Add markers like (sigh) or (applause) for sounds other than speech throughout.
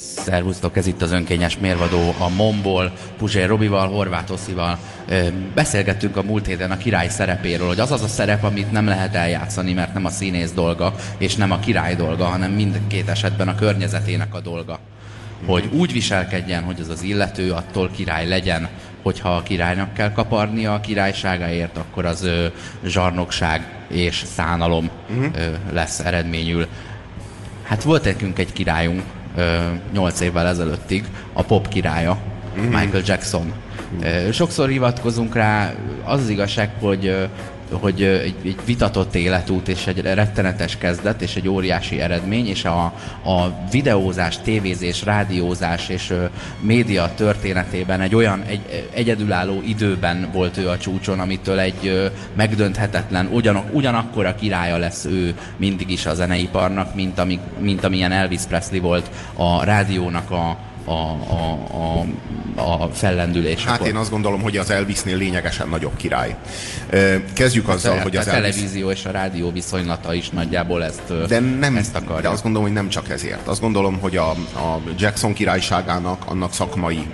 Szervusztok, ez itt az önkényes mérvadó a Momból, Puzsér Robival, Horváth Oszival. Beszélgettünk a múlt héten a király szerepéről, hogy az az a szerep, amit nem lehet eljátszani, mert nem a színész dolga, és nem a király dolga, hanem mindkét esetben a környezetének a dolga. Hogy úgy viselkedjen, hogy az az illető attól király legyen, hogyha a királynak kell kaparnia a királyságáért, akkor az ö, zsarnokság és szánalom uh-huh. ö, lesz eredményül. Hát volt nekünk egy királyunk, nyolc évvel ezelőttig, a pop királya, mm. Michael Jackson. Sokszor hivatkozunk rá, az az igazság, hogy hogy egy, egy vitatott életút és egy rettenetes kezdet és egy óriási eredmény, és a, a videózás, tévézés, rádiózás és ö, média történetében egy olyan egy, egyedülálló időben volt ő a csúcson, amitől egy ö, megdönthetetlen, ugyan, ugyanakkor a királya lesz ő mindig is a zeneiparnak, mint, ami, mint amilyen Elvis Presley volt a rádiónak a, a, a, a, a fellendülés. Hát én azt gondolom, hogy az Elvisnél lényegesen nagyobb király. Kezdjük hát azzal, a, hogy az a Elvis... televízió és a rádió viszonylata is nagyjából ezt, de nem, ezt akarja. De azt gondolom, hogy nem csak ezért. Azt gondolom, hogy a, a Jackson királyságának annak szakmai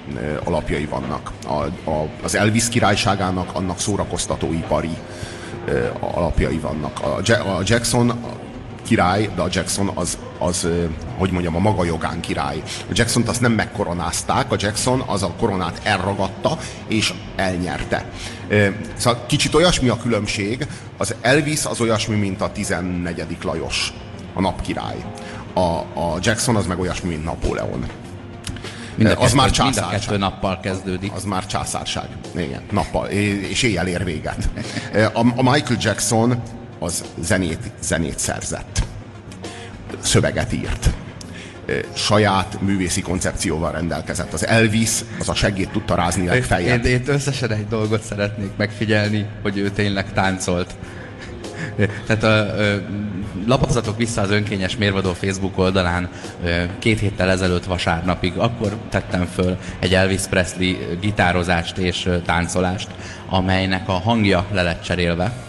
alapjai vannak. A, a, az Elvis királyságának annak szórakoztatóipari alapjai vannak. A Jackson király, de a Jackson az, az hogy mondjam, a maga jogán király. A jackson azt nem megkoronázták, a Jackson az a koronát elragadta és elnyerte. Szóval kicsit olyasmi a különbség, az Elvis az olyasmi, mint a 14. Lajos, a napkirály. A, a Jackson az meg olyasmi, mint Napóleon. Mind a az kettő, már császárság. Mind a kettő nappal kezdődik. Az már császárság. Igen, nappal. És éjjel ér véget. A, a Michael Jackson az zenét, zenét szerzett. Szöveget írt. Saját művészi koncepcióval rendelkezett. Az Elvis, az a segít tudta rázni legfeljebb. Én, én összesen egy dolgot szeretnék megfigyelni, hogy ő tényleg táncolt. Tehát a, a, lapozatok vissza az önkényes mérvadó Facebook oldalán két héttel ezelőtt vasárnapig, akkor tettem föl egy Elvis Presley gitározást és táncolást, amelynek a hangja le lett cserélve,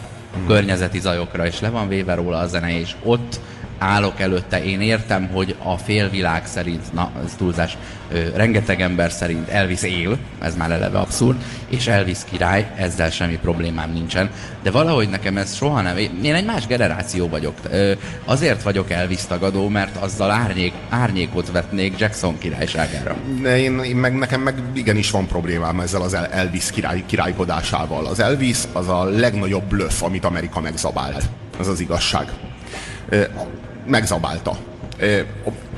környezeti zajokra, és le van véve róla a zene, és ott állok előtte. Én értem, hogy a félvilág szerint, na, ez túlzás, ö, rengeteg ember szerint Elvis él, ez már eleve abszurd, és Elvis király, ezzel semmi problémám nincsen. De valahogy nekem ez soha nem... Én egy más generáció vagyok. Ö, azért vagyok Elvis tagadó, mert azzal árnyék, árnyékot vetnék Jackson királyságára. De én, én meg, nekem meg igenis van problémám ezzel az Elvis király, királykodásával. Az Elvis az a legnagyobb bluff, amit Amerika megzabált. Ez az igazság megzabálta.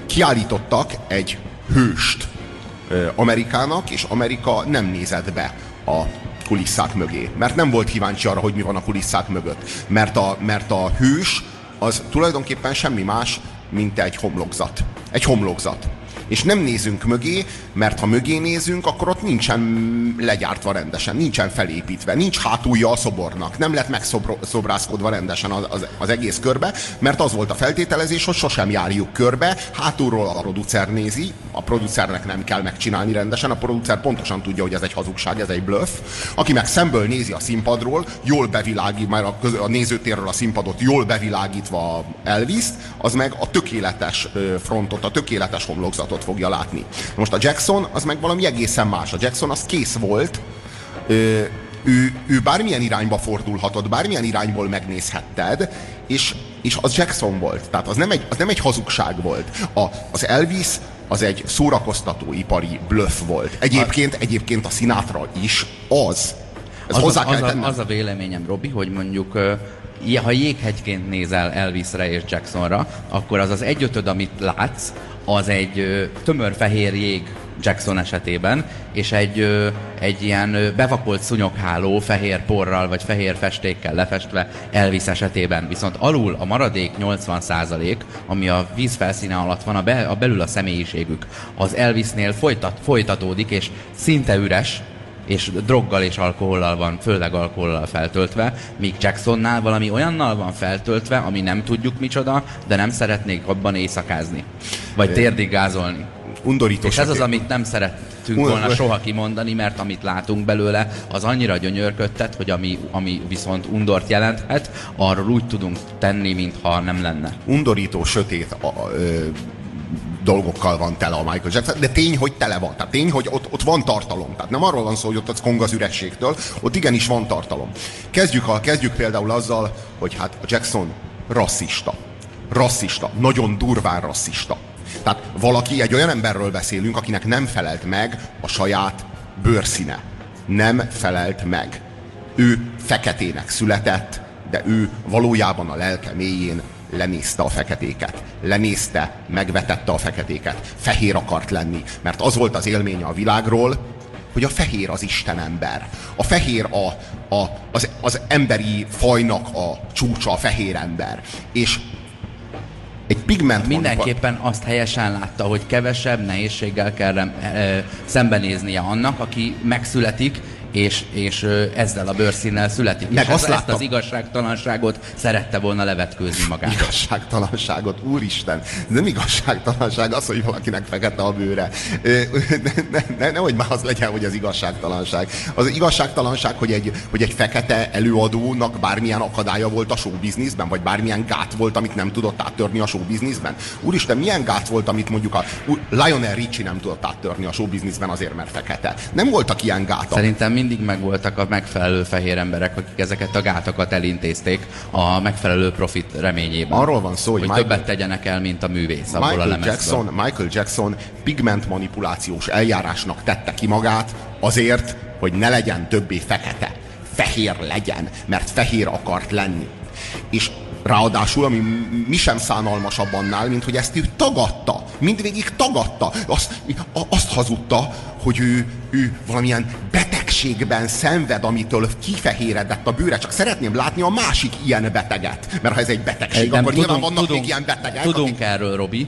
Kiállítottak egy hőst Amerikának, és Amerika nem nézett be a kulisszák mögé. Mert nem volt kíváncsi arra, hogy mi van a kulisszák mögött. Mert a, mert a hős az tulajdonképpen semmi más, mint egy homlokzat. Egy homlokzat és nem nézünk mögé, mert ha mögé nézünk, akkor ott nincsen legyártva rendesen, nincsen felépítve, nincs hátulja a szobornak, nem lett megszobrázkodva rendesen az, az, az egész körbe, mert az volt a feltételezés, hogy sosem járjuk körbe, hátulról a producer nézi, a producernek nem kell megcsinálni rendesen, a producer pontosan tudja, hogy ez egy hazugság, ez egy bluff, aki meg szemből nézi a színpadról, jól bevilágít, már a, a nézőtérről a színpadot jól bevilágítva Elvis, az meg a tökéletes frontot, a tökéletes homlokzatot dolgot fogja látni. Most a Jackson az meg valami egészen más. A Jackson az kész volt, ö, ő, ő bármilyen irányba fordulhatott, bármilyen irányból megnézhetted, és, és az Jackson volt. Tehát az nem egy, az nem egy hazugság volt. A, az Elvis az egy szórakoztató ipari bluff volt. Egyébként, egyébként a Sinatra is az. Ez az, hozzá a, az, a, az a véleményem, Robi, hogy mondjuk ha jéghegyként nézel Elvisre és Jacksonra, akkor az az egyötöd, amit látsz, az egy tömör fehér jég Jackson esetében, és egy, egy ilyen bevakolt szunyogháló fehér porral vagy fehér festékkel lefestve Elvis esetében. Viszont alul a maradék 80%, ami a víz felszíne alatt van, a, be, a belül a személyiségük, az Elvisnél folytat, folytatódik, és szinte üres, és droggal és alkohollal van, főleg alkohollal feltöltve, míg Jacksonnál valami olyannal van feltöltve, ami nem tudjuk micsoda, de nem szeretnék abban éjszakázni. Vagy térdig gázolni. Undorító és ez az, amit nem szerettünk volna soha kimondani, mert amit látunk belőle, az annyira gyönyörködtet, hogy ami, ami viszont undort jelenthet, arról úgy tudunk tenni, mintha nem lenne. Undorító, sötét, a, ö, dolgokkal van tele a Michael Jackson, de tény, hogy tele van. Tehát tény, hogy ott, ott van tartalom. Tehát nem arról van szó, hogy ott az kong az ürességtől, ott igenis van tartalom. Kezdjük, a, kezdjük például azzal, hogy hát a Jackson rasszista. Rasszista. Nagyon durván rasszista. Tehát valaki, egy olyan emberről beszélünk, akinek nem felelt meg a saját bőrszíne. Nem felelt meg. Ő feketének született, de ő valójában a lelke mélyén lenézte a feketéket. Lenézte, megvetette a feketéket. Fehér akart lenni, mert az volt az élménye a világról, hogy a fehér az Isten ember. A fehér a, a, az, az emberi fajnak a csúcsa, a fehér ember. És egy pigment Mindenképpen azt helyesen látta, hogy kevesebb nehézséggel kell e, szembenéznie annak, aki megszületik, és, és ezzel a bőrszínnel születik. Meg és azt ezt az igazságtalanságot szerette volna levetkőzni magát. Igazságtalanságot, úristen! Nem igazságtalanság az, hogy valakinek fekete a bőre. Ne, ne, nehogy már az legyen, hogy az igazságtalanság. Az igazságtalanság, hogy egy, hogy egy fekete előadónak bármilyen akadálya volt a showbizniszben, vagy bármilyen gát volt, amit nem tudott áttörni a showbizniszben. Úristen, milyen gát volt, amit mondjuk a Lionel Richie nem tudott áttörni a showbizniszben azért, mert fekete. Nem voltak ilyen gátak. Szerintem mindig megvoltak a megfelelő fehér emberek, akik ezeket a gátakat elintézték a megfelelő profit reményében. Arról van szó, hogy, hogy Michael, többet tegyenek el, mint a művész Michael a Jackson, Michael Jackson pigment manipulációs eljárásnak tette ki magát azért, hogy ne legyen többé fekete. Fehér legyen, mert fehér akart lenni. És Ráadásul, ami mi sem szánalmasabb annál, mint hogy ezt ő tagadta. Mindvégig tagadta. Azt, azt hazudta, hogy ő, ő valamilyen betegségben szenved, amitől kifehéredett a bőre. Csak szeretném látni a másik ilyen beteget. Mert ha ez egy betegség, Nem, akkor tudom, nyilván vannak tudunk, még ilyen betegek. Tudunk akik... erről, Robi.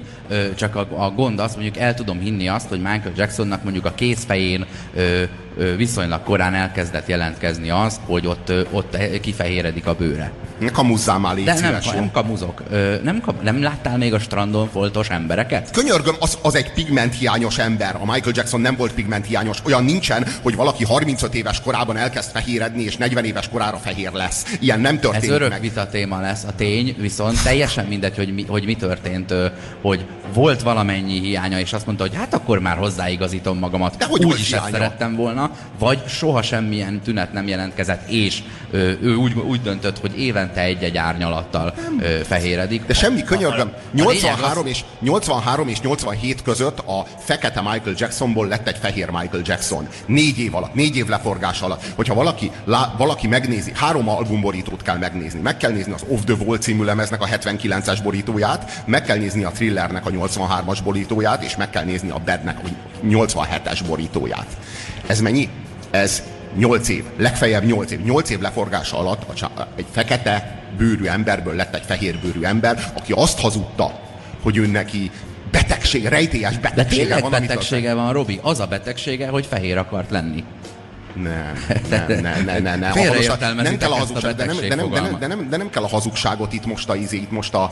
Csak a, a gond az, mondjuk el tudom hinni azt, hogy Michael Jacksonnak mondjuk a kézfején viszonylag korán elkezdett jelentkezni az, hogy ott, ott kifehéredik a bőre. Ne kamuzzál már, légy De nem, nem kamuzok. Nem, nem láttál még a strandon foltos embereket? Könyörgöm, az, az egy pigmenthiányos ember. A Michael Jackson nem volt pigmenthiányos. Olyan nincsen, hogy valaki 35 éves korában elkezd fehéredni, és 40 éves korára fehér lesz. Ilyen nem történik Ez örök meg. vita téma lesz. A tény viszont teljesen mindegy, hogy mi, hogy mi történt, hogy volt valamennyi hiánya, és azt mondta, hogy hát akkor már hozzáigazítom magamat. De hogy úgy is ezt szerettem volna, vagy soha semmilyen tünet nem jelentkezett, és ő, ő úgy, úgy döntött, hogy évente egy-egy árnyalattal ö, fehéredik. De semmi könyörgöm. 83 és, 83 és 87 között a fekete Michael Jacksonból lett egy fehér Michael Jackson. Négy év alatt, négy év leforgás alatt. Hogyha valaki, lá, valaki megnézi, három albumborítót kell megnézni. Meg kell nézni az Off the Wall című lemeznek a 79-es borítóját, meg kell nézni a Thrillernek a 83-as borítóját, és meg kell nézni a Badnek a 87-es borítóját. Ez mennyi? Ez 8 év, legfeljebb 8 év. 8 év leforgása alatt egy fekete bőrű emberből lett egy fehér bőrű ember, aki azt hazudta, hogy ő neki betegség, rejtélyes betegsége De van. betegsége van, Robi. Az a betegsége, hogy fehér akart lenni. Nem, nem, nem, nem, nem, nem. nem kell a hazugság, de nem, de, nem, de, nem, de, nem, de nem kell a hazugságot itt most a, itt most a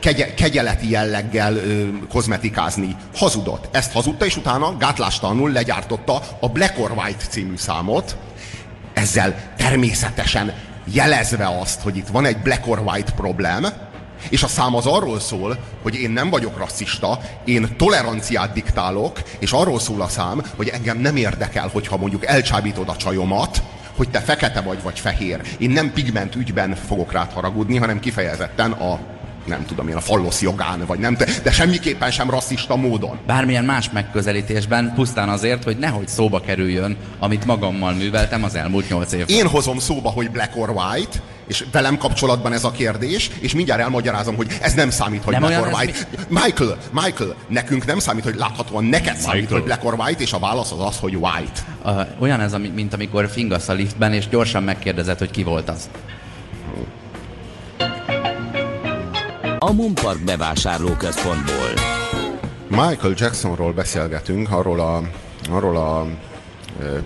kegye, kegyeleti jelleggel ö, kozmetikázni. Hazudott. Ezt hazudta, és utána gátlástalanul legyártotta a Black or White című számot, ezzel természetesen jelezve azt, hogy itt van egy Black or White problém, és a szám az arról szól, hogy én nem vagyok rasszista, én toleranciát diktálok, és arról szól a szám, hogy engem nem érdekel, hogyha mondjuk elcsábítod a csajomat, hogy te fekete vagy, vagy fehér. Én nem pigment ügyben fogok rád haragudni, hanem kifejezetten a nem tudom én, a fallosz jogán, vagy nem, de semmiképpen sem rasszista módon. Bármilyen más megközelítésben, pusztán azért, hogy nehogy szóba kerüljön, amit magammal műveltem az elmúlt nyolc évben. Én hozom szóba, hogy black or white, és velem kapcsolatban ez a kérdés, és mindjárt elmagyarázom, hogy ez nem számít, hogy nem black or white. Mi... Michael, Michael, nekünk nem számít, hogy láthatóan neked Michael. számít, hogy black or white, és a válasz az az, hogy white. Uh, olyan ez, mint amikor fingasz a liftben, és gyorsan megkérdezed, hogy ki volt az. a Mumpark bevásárlóközpontból. Michael Jacksonról beszélgetünk, arról a, arról a e,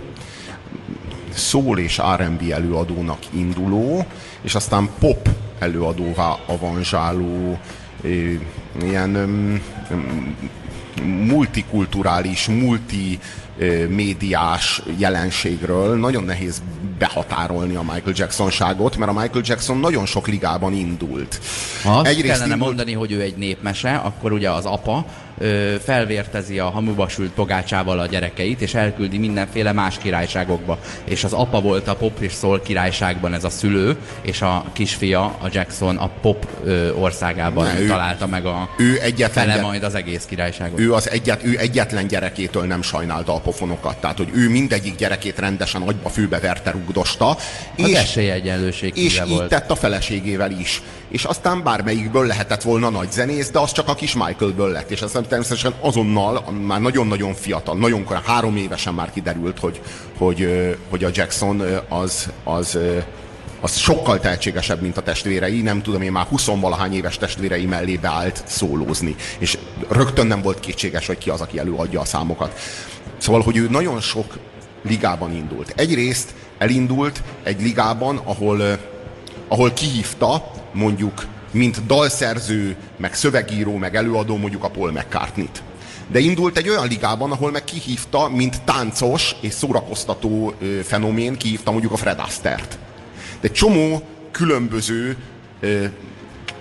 szól és R&B előadónak induló, és aztán pop előadóvá avanzsáló ilyen multikulturális, multi médiás jelenségről nagyon nehéz behatárolni a Michael Jackson-ságot, mert a Michael Jackson nagyon sok ligában indult. Ha azt Egyrészt kellene indult... mondani, hogy ő egy népmese, akkor ugye az apa ö, felvértezi a hamuba sült pogácsával a gyerekeit, és elküldi mindenféle más királyságokba. És az apa volt a pop és szól királyságban ez a szülő, és a kisfia, a Jackson a pop ö, országában Ne, ő- találta meg a ő egyetlen fele gyere- majd az egész királyságot. Ő, az egyet, ő egyetlen gyerekétől nem sajnálta a pofonokat. Tehát, hogy ő mindegyik gyerekét rendesen agyba fülbe verte, rugdosta. az és, esélyegyenlőség és így volt. tett a feleségével is. És aztán bármelyikből lehetett volna nagy zenész, de az csak a kis Michaelből lett. És aztán természetesen azonnal, már nagyon-nagyon fiatal, nagyon korán, három évesen már kiderült, hogy, hogy, hogy a Jackson az, az, az sokkal tehetségesebb, mint a testvérei, nem tudom, én már 20-valahány éves testvérei mellé beállt szólózni. És rögtön nem volt kétséges, hogy ki az, aki előadja a számokat. Szóval, hogy ő nagyon sok ligában indult. Egyrészt elindult egy ligában, ahol, ahol kihívta mondjuk, mint dalszerző, meg szövegíró, meg előadó mondjuk a Paul McCartney-t. De indult egy olyan ligában, ahol meg kihívta, mint táncos és szórakoztató ö, fenomén, kihívta mondjuk a Fred Astaire-t. De csomó különböző ö,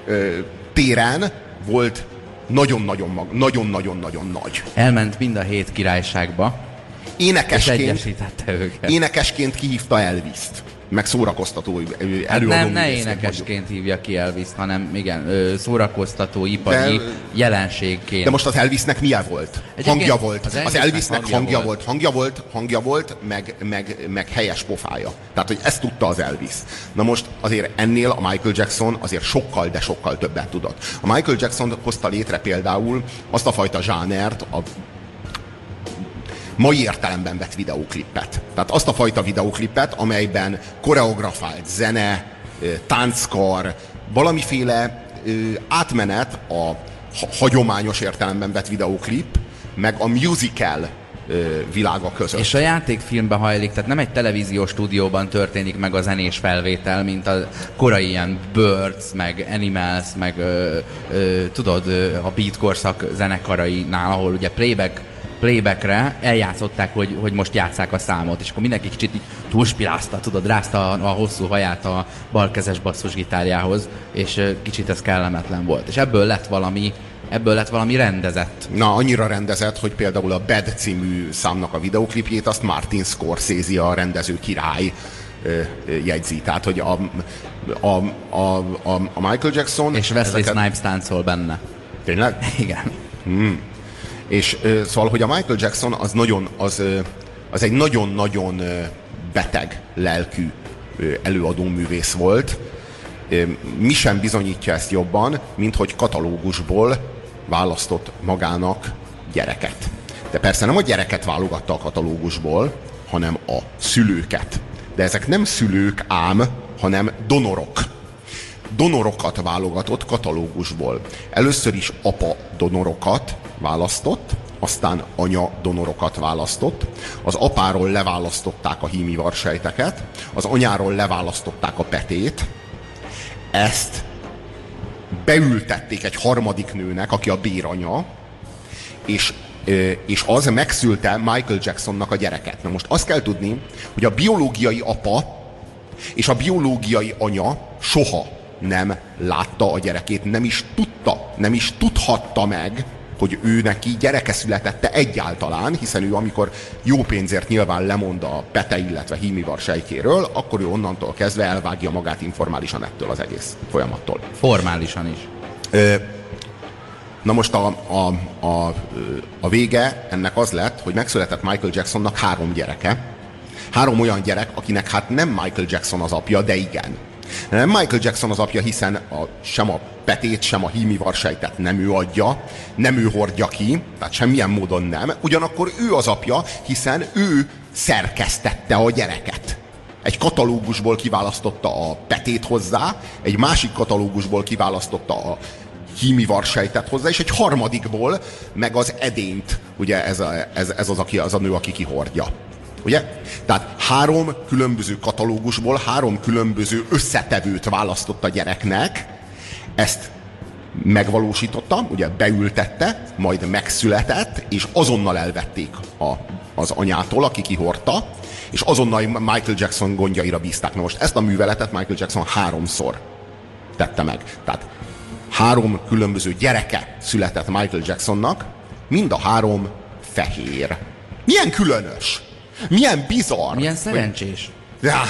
ö, téren volt nagyon-nagyon mag- nagyon-nagyon-nagyon nagy. Elment mind a hét királyságba, és Énekesként, egyesítette őket. énekesként kihívta Elvis-t, meg szórakoztató Hát előadó nem, ne művészként mondjuk. énekesként hívja ki elvis hanem igen, szórakoztató, ipari De- jelenségként. De most az Elvisnek milyen volt? Egyébként hangja volt. az Az, Elvisnek Elvisnek hangja hangja, volt. volt. hangja volt, hangja volt, meg, meg, meg helyes pofája. Tehát, hogy ezt tudta az Elvis. Na most azért ennél a Michael Jackson azért sokkal, de sokkal többet tudott. A Michael Jackson hozta létre például azt a fajta zsánert, a mai értelemben vett videóklipet. Tehát azt a fajta videóklipet, amelyben koreografált zene, tánckar, valamiféle átmenet a ha- hagyományos értelemben vett videóklip, meg a musical világa között. És a játékfilmbe hajlik, tehát nem egy televíziós stúdióban történik meg a zenés felvétel, mint a korai ilyen Birds, meg Animals, meg ö, ö, tudod, a Beat korszak zenekarainál, ahol ugye playback playbackre eljátszották, hogy, hogy most játszák a számot, és akkor mindenki kicsit így túlspilázta, tudod, rázta a, a hosszú haját a balkezes basszusgitárjához, és kicsit ez kellemetlen volt. És ebből lett valami, ebből lett valami rendezett. Na, annyira rendezett, hogy például a Bad című számnak a videoklipjét azt Martin Scorsese, a rendező király jegyzi. Tehát, hogy a, a, a, a, a Michael Jackson... És Wesley ezeket- Snipes táncol benne. Tényleg? Igen. És szóval, hogy a Michael Jackson az nagyon, az, az egy nagyon-nagyon beteg lelkű előadó művész volt. Mi sem bizonyítja ezt jobban, mint hogy katalógusból választott magának gyereket. De persze nem a gyereket válogatta a katalógusból, hanem a szülőket. De ezek nem szülők ám, hanem donorok donorokat válogatott katalógusból. Először is apa donorokat választott, aztán anya donorokat választott. Az apáról leválasztották a hímivarsejteket, az anyáról leválasztották a petét. Ezt beültették egy harmadik nőnek, aki a béranya, és, és az megszülte Michael Jacksonnak a gyereket. Na most azt kell tudni, hogy a biológiai apa és a biológiai anya soha nem látta a gyerekét, nem is tudta, nem is tudhatta meg, hogy ő neki gyereke születette egyáltalán, hiszen ő amikor jó pénzért nyilván lemond a pete, illetve hímivar sejtjéről, akkor ő onnantól kezdve elvágja magát informálisan ettől az egész folyamattól. Formálisan is. Na most a, a, a, a vége ennek az lett, hogy megszületett Michael Jacksonnak három gyereke. Három olyan gyerek, akinek hát nem Michael Jackson az apja, de igen. Michael Jackson az apja, hiszen a, sem a petét, sem a hímivarsejtet nem ő adja, nem ő hordja ki, tehát semmilyen módon nem. Ugyanakkor ő az apja, hiszen ő szerkesztette a gyereket. Egy katalógusból kiválasztotta a petét hozzá, egy másik katalógusból kiválasztotta a hímivarsejtet hozzá, és egy harmadikból meg az edényt, ugye ez, a, ez, ez az, aki, az a nő, aki kihordja. Ugye? Tehát három különböző katalógusból három különböző összetevőt választott a gyereknek, ezt megvalósította, ugye beültette, majd megszületett, és azonnal elvették a, az anyától, aki kihordta, és azonnal Michael Jackson gondjaira bízták. Na most ezt a műveletet Michael Jackson háromszor tette meg. Tehát három különböző gyereke született Michael Jacksonnak, mind a három fehér. Milyen különös! Milyen bizarr! Milyen szerencsés. Ja, Ö,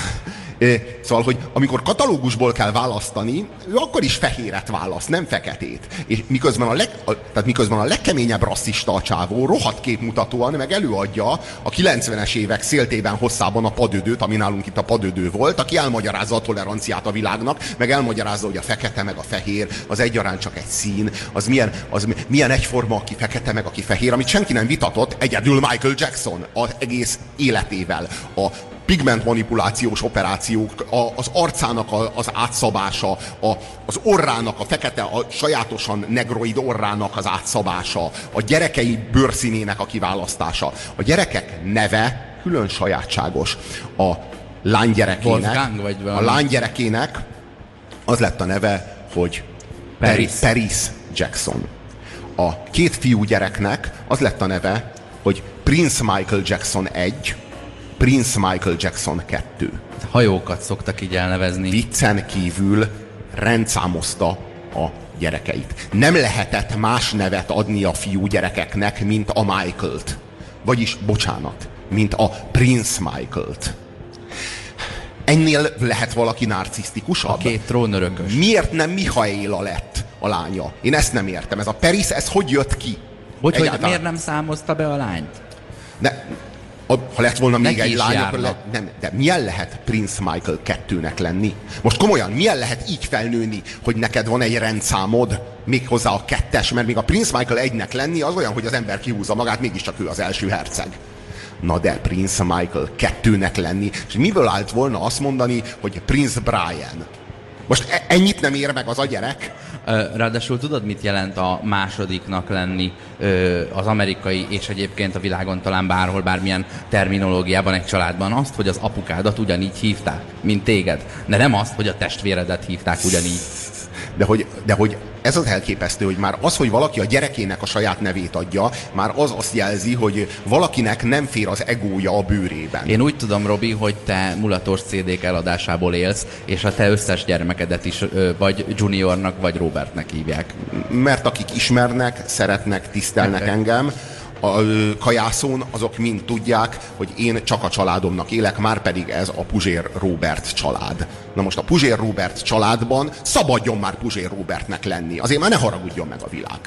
Szóval, hogy amikor katalógusból kell választani, ő akkor is fehéret választ, nem feketét. És miközben a, leg, a, tehát miközben a legkeményebb rasszista a csávó rohadt képmutatóan meg előadja a 90-es évek széltében hosszában a padödőt, ami nálunk itt a padödő volt, aki elmagyarázza a toleranciát a világnak, meg elmagyarázza, hogy a fekete meg a fehér az egyaránt csak egy szín, az milyen, az milyen egyforma, aki fekete meg aki fehér, amit senki nem vitatott, egyedül Michael Jackson az egész életével. A pigment manipulációs operációk, a, az arcának a, az átszabása, a, az orrának, a fekete, a sajátosan negroid orrának az átszabása, a gyerekei bőrszínének a kiválasztása. A gyerekek neve külön sajátságos. A lánygyerekének, a lánygyerekének az lett a neve, hogy. Paris, Paris Jackson. A két fiú gyereknek az lett a neve, hogy Prince Michael Jackson 1, Prince Michael Jackson 2. Hajókat szoktak így elnevezni. Viccen kívül rendszámozta a gyerekeit. Nem lehetett más nevet adni a fiú gyerekeknek, mint a Michael-t. Vagyis, bocsánat, mint a Prince Michael-t. Ennél lehet valaki narcisztikusabb? A két trónörökös. Miért nem Mihaela lett a lánya? Én ezt nem értem. Ez a Paris, ez hogy jött ki? Hogy, hogy miért nem számozta be a lányt? Ne, a, ha lett volna még Neki egy lány, akkor le, nem, de milyen lehet Prince Michael kettőnek lenni? Most komolyan, milyen lehet így felnőni, hogy neked van egy rendszámod, méghozzá a kettes, mert még a Prince Michael egynek lenni az olyan, hogy az ember kihúzza magát, mégiscsak ő az első herceg. Na de Prince Michael kettőnek lenni, és miből állt volna azt mondani, hogy Prince Brian? Most e- ennyit nem ér meg az a gyerek? Ráadásul tudod, mit jelent a másodiknak lenni az amerikai és egyébként a világon talán bárhol, bármilyen terminológiában egy családban? Azt, hogy az apukádat ugyanígy hívták, mint téged. De nem azt, hogy a testvéredet hívták ugyanígy. De hogy, de hogy ez az elképesztő, hogy már az, hogy valaki a gyerekének a saját nevét adja, már az azt jelzi, hogy valakinek nem fér az egója a bőrében. Én úgy tudom, Robi, hogy te mulatos CD-k eladásából élsz, és a te összes gyermekedet is vagy Juniornak, vagy Robertnek hívják. Mert akik ismernek, szeretnek, tisztelnek engem, a kajászón azok mind tudják, hogy én csak a családomnak élek, már pedig ez a Puzsér Robert család. Na most a Puzsér Robert családban szabadjon már Puzsér Robertnek lenni. Azért már ne haragudjon meg a világ.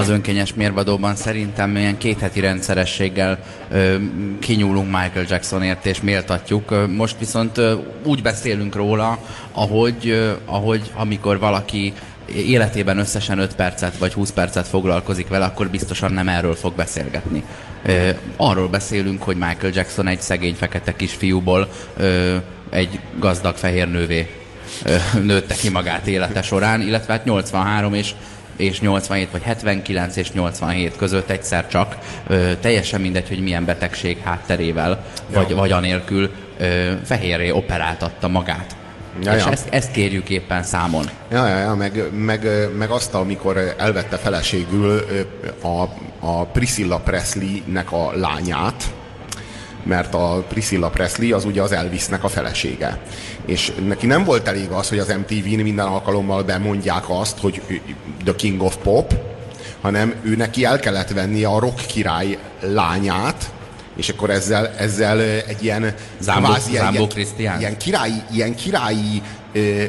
az önkényes mérvadóban szerintem ilyen két heti rendszerességgel ö, kinyúlunk Michael Jacksonért és méltatjuk. Most viszont ö, úgy beszélünk róla, ahogy, ö, ahogy amikor valaki életében összesen 5 percet vagy 20 percet foglalkozik vele, akkor biztosan nem erről fog beszélgetni. Ö, arról beszélünk, hogy Michael Jackson egy szegény fekete kisfiúból ö, egy gazdag fehér nővé ö, nőtte ki magát élete során, illetve hát 83 és és 87, vagy 79 és 87 között egyszer csak, ö, teljesen mindegy, hogy milyen betegség hátterével, vagy, vagy anélkül ö, fehérré operáltatta magát. Ja, és ja. Ezt, ezt kérjük éppen számon. Ja, ja, ja meg, meg, meg azt, amikor elvette feleségül a, a Priscilla Presley-nek a lányát, mert a Priscilla Presley az ugye az Elvisnek a felesége. És neki nem volt elég az, hogy az MTV-n minden alkalommal bemondják azt, hogy The King of Pop, hanem ő neki el kellett vennie a rock király lányát, és akkor ezzel, ezzel egy ilyen Zámbó- ilyen- Zámbó Krisztián? ilyen királyi, ilyen királyi ö,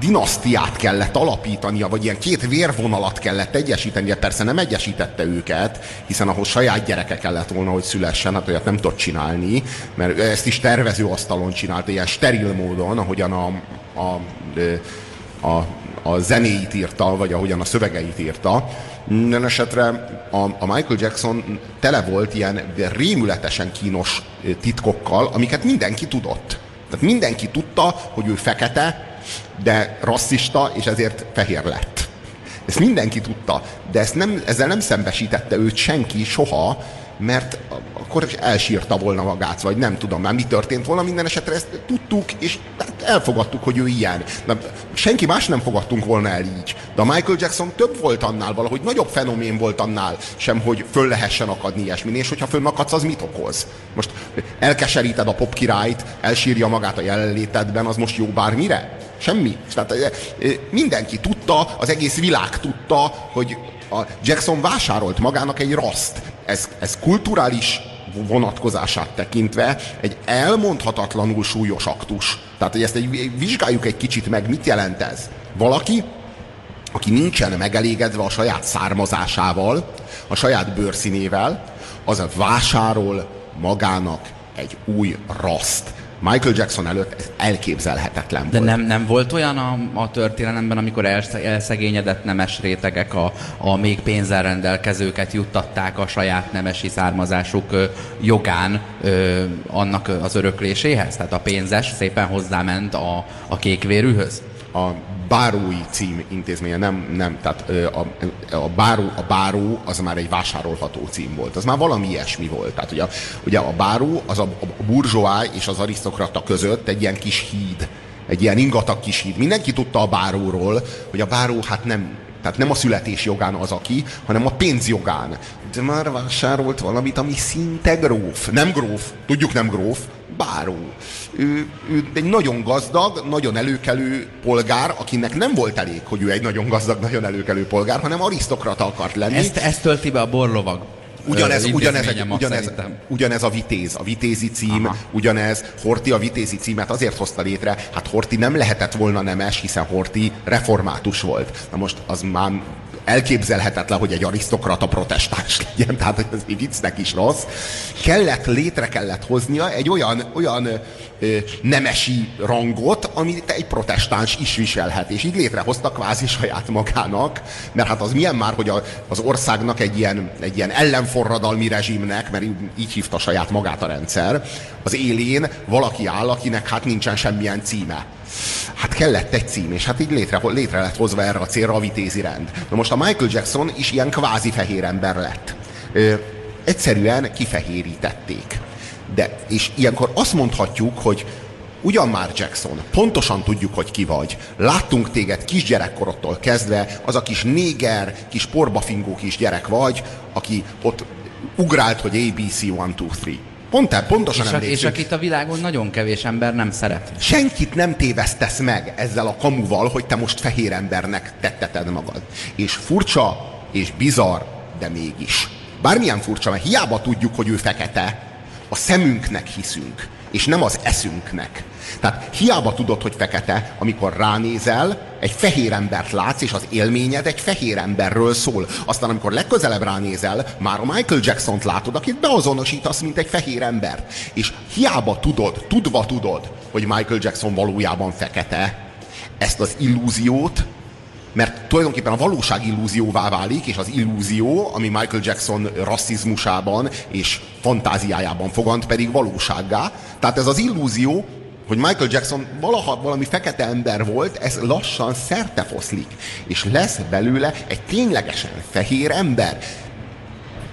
dinasztiát kellett alapítania, vagy ilyen két vérvonalat kellett egyesítenie. Persze nem egyesítette őket, hiszen ahhoz saját gyereke kellett volna, hogy szülessen, hát olyat nem tudott csinálni, mert ezt is tervező asztalon csinálta, ilyen steril módon, ahogyan a, a, a, a zenéit írta, vagy ahogyan a szövegeit írta. Minden esetre a, a Michael Jackson tele volt ilyen rémületesen kínos titkokkal, amiket mindenki tudott. Tehát mindenki tudta, hogy ő fekete, de rasszista, és ezért fehér lett. Ezt mindenki tudta, de ezt nem, ezzel nem szembesítette őt senki soha, mert akkor elsírta volna magát, vagy nem tudom már mi történt volna, minden esetre ezt tudtuk, és hát elfogadtuk, hogy ő ilyen. Na, senki más nem fogadtunk volna el így. De a Michael Jackson több volt annál, valahogy nagyobb fenomén volt annál, sem, hogy föl lehessen akadni ilyesmin, és hogyha fönnakadsz, az mit okoz? Most elkeseríted a pop királyt, elsírja magát a jelenlétedben, az most jó bármire? Semmi. Tehát mindenki tudta, az egész világ tudta, hogy a Jackson vásárolt magának egy raszt. Ez, ez kulturális vonatkozását tekintve egy elmondhatatlanul súlyos aktus. Tehát, hogy ezt egy, vizsgáljuk egy kicsit meg, mit jelent ez? Valaki, aki nincsen megelégedve a saját származásával, a saját bőrszínével, az vásárol magának egy új raszt. Michael Jackson előtt ez elképzelhetetlen De volt. nem, nem volt olyan a, a történelemben, amikor elszegényedett nemes rétegek a, a még pénzzel rendelkezőket juttatták a saját nemesi származásuk ö, jogán ö, annak az örökléséhez? Tehát a pénzes szépen hozzáment a, a kékvérűhöz? A bárói cím intézménye, nem, nem, tehát a, a, báró, a báró az már egy vásárolható cím volt. Az már valami ilyesmi volt. Tehát ugye, ugye a báró az a, a burzsóá és az arisztokrata között egy ilyen kis híd, egy ilyen ingatag kis híd. Mindenki tudta a báróról, hogy a báró hát nem, tehát nem a születés jogán az aki, hanem a pénz jogán. De már vásárolt valamit, ami szinte gróf. Nem gróf, tudjuk nem gróf, báró. Ő, ő egy nagyon gazdag, nagyon előkelő polgár, akinek nem volt elég, hogy ő egy nagyon gazdag, nagyon előkelő polgár, hanem arisztokrata akart lenni. Ezt, ezt tölti be a borlovag. Ugyanez, ugyanez, ugyanez, ugyanez a vitéz, a vitézi cím, Aha. ugyanez, Horti a vitézi címet azért hozta létre, hát Horti nem lehetett volna nemes, hiszen Horti református volt. Na most az már elképzelhetetlen, hogy egy arisztokrata protestáns legyen, tehát hogy ez viccnek is rossz. Kellett, létre kellett hoznia egy olyan, olyan ö, nemesi rangot, amit egy protestáns is viselhet. És így létrehozta kvázi saját magának, mert hát az milyen már, hogy a, az országnak egy ilyen, egy ilyen ellenforradalmi rezsimnek, mert így hívta saját magát a rendszer, az élén valaki áll, akinek hát nincsen semmilyen címe hát kellett egy cím, és hát így létre, létre lett hozva erre a célra a vitézi rend. Na most a Michael Jackson is ilyen kvázi fehér ember lett. Ö, egyszerűen kifehérítették. De, és ilyenkor azt mondhatjuk, hogy ugyan már Jackson, pontosan tudjuk, hogy ki vagy. Láttunk téged kisgyerekkorodtól kezdve, az a kis néger, kis porbafingó kis gyerek vagy, aki ott ugrált, hogy ABC 1, 2, 3. Pont el, pontosan és, a, és akit a világon nagyon kevés ember nem szeret. Senkit nem tévesztesz meg ezzel a kamuval, hogy te most fehér embernek tetteted magad. És furcsa, és bizarr, de mégis. Bármilyen furcsa, mert hiába tudjuk, hogy ő fekete, a szemünknek hiszünk, és nem az eszünknek. Tehát hiába tudod, hogy fekete, amikor ránézel, egy fehér embert látsz, és az élményed egy fehér emberről szól. Aztán, amikor legközelebb ránézel, már a Michael Jackson-t látod, akit beazonosítasz, mint egy fehér ember. És hiába tudod, tudva tudod, hogy Michael Jackson valójában fekete, ezt az illúziót mert tulajdonképpen a valóság illúzióvá válik, és az illúzió, ami Michael Jackson rasszizmusában és fantáziájában fogant, pedig valósággá. Tehát ez az illúzió hogy Michael Jackson valaha valami fekete ember volt, ez lassan szerte foszlik, és lesz belőle egy ténylegesen fehér ember.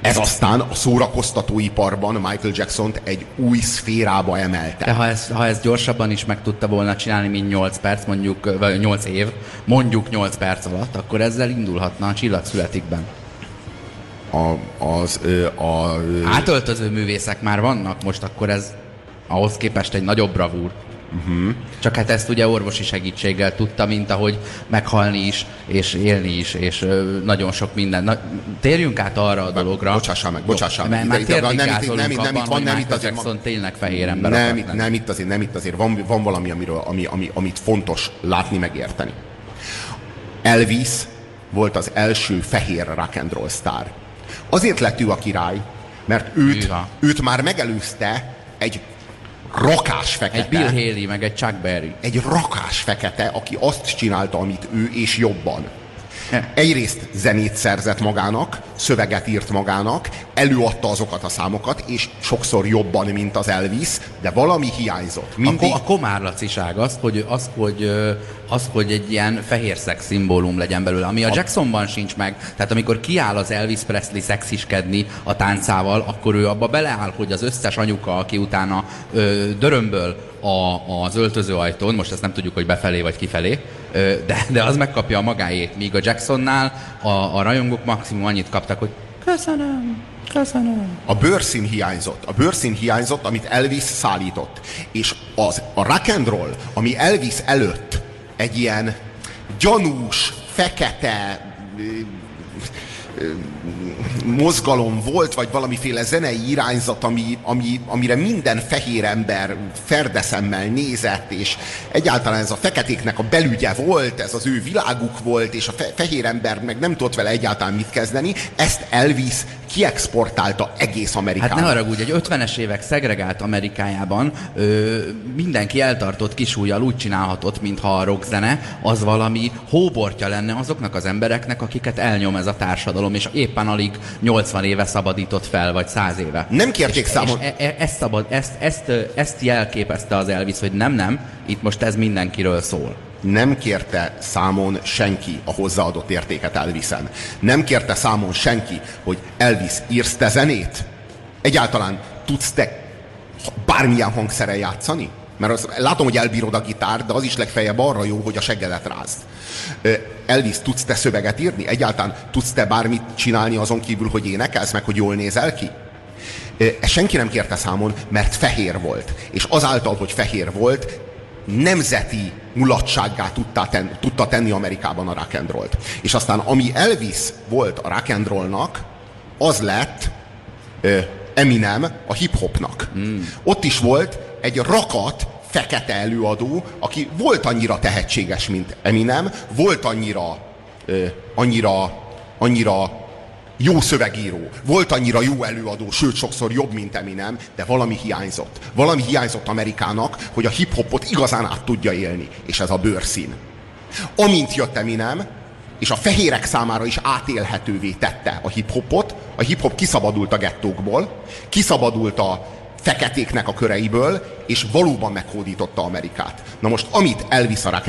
Ez aztán a szórakoztatóiparban Michael Jackson-t egy új szférába emelte. De ha ezt, ha ezt gyorsabban is meg tudta volna csinálni, mint 8 perc, mondjuk, vagy 8 év, mondjuk 8 perc alatt, akkor ezzel indulhatna a csillag születikben. A, az, a, a, Átöltöző művészek már vannak, most akkor ez ahhoz képest egy nagyobb bravúr. Uh-huh. Csak hát ezt ugye orvosi segítséggel tudta, mint ahogy meghalni is, és élni is, és nagyon sok minden. Na, térjünk át arra a dologra. Bocsássál meg, bocsássál meg. Mert nem, nem, nem, nem, nem, itt van, nem itt azért. Jackson tényleg fehér ember nem, itt, nem itt azért, nem itt azért. Van, van valami, amiről, ami, ami, amit fontos látni, megérteni. Elvis volt az első fehér rock and roll sztár. Azért lett ő a király, mert őt, őt már megelőzte egy rakás fekete. Egy Bill Haley, meg egy Chuck Berry. Egy rakás fekete, aki azt csinálta, amit ő, és jobban. Egyrészt zenét szerzett magának, szöveget írt magának, előadta azokat a számokat, és sokszor jobban, mint az Elvis, de valami hiányzott. Mindig... A, a komárlaciság az, hogy, az, hogy, az, hogy egy ilyen fehér szex szimbólum legyen belőle, ami a Jacksonban sincs meg. Tehát amikor kiáll az Elvis Presley szexiskedni a táncával, akkor ő abba beleáll, hogy az összes anyuka, aki utána ö, dörömböl a, az öltözőajtón, most ezt nem tudjuk, hogy befelé vagy kifelé, de, de az megkapja a magáét, míg a Jacksonnál a, a rajongók maximum annyit kaptak, hogy köszönöm, köszönöm. A bőrszín hiányzott. A bőrszín hiányzott, amit Elvis szállított. És az, a rock and roll, ami Elvis előtt egy ilyen gyanús, fekete mozgalom volt, vagy valamiféle zenei irányzat, ami, ami, amire minden fehér ember ferdeszemmel nézett, és egyáltalán ez a feketéknek a belügye volt, ez az ő világuk volt, és a fe, fehér ember meg nem tudott vele egyáltalán mit kezdeni, ezt Elvis kiexportálta egész Amerikába. Hát ne haragudj, egy 50-es évek szegregált Amerikájában ö, mindenki eltartott kisújjal úgy csinálhatott, mintha a rockzene az valami hóbortja lenne azoknak az embereknek, akiket elnyom ez a társadalom, és éppen alig 80 éve szabadított fel, vagy 100 éve. Nem kérték és, számon. És e, e, ezt, szabad, ezt, ezt, ezt jelképezte az Elvis, hogy nem, nem, itt most ez mindenkiről szól nem kérte számon senki a hozzáadott értéket Elvisen. Nem kérte számon senki, hogy Elvis, írsz te zenét? Egyáltalán tudsz te bármilyen hangszeren játszani? Mert az, látom, hogy elbírod a gitár, de az is legfeljebb arra jó, hogy a seggedet rázd. Elvis, tudsz te szöveget írni? Egyáltalán tudsz te bármit csinálni azon kívül, hogy énekelsz, meg hogy jól nézel ki? Ezt senki nem kérte számon, mert fehér volt. És azáltal, hogy fehér volt, nemzeti mulatsággá tudta, ten, tudta tenni Amerikában a rock and roll-t. És aztán ami Elvis volt a rock and roll-nak, az lett ö, Eminem a hip-hopnak. Mm. Ott is volt egy rakat fekete előadó, aki volt annyira tehetséges, mint Eminem, volt annyira, ö, annyira, annyira jó szövegíró, volt annyira jó előadó, sőt sokszor jobb, mint Eminem, de valami hiányzott. Valami hiányzott Amerikának, hogy a hip-hopot igazán át tudja élni, és ez a bőrszín. Amint jött Eminem, és a fehérek számára is átélhetővé tette a hip-hopot, a hip-hop kiszabadult a gettókból, kiszabadult a feketéknek a köreiből, és valóban meghódította Amerikát. Na most, amit Elvis a rock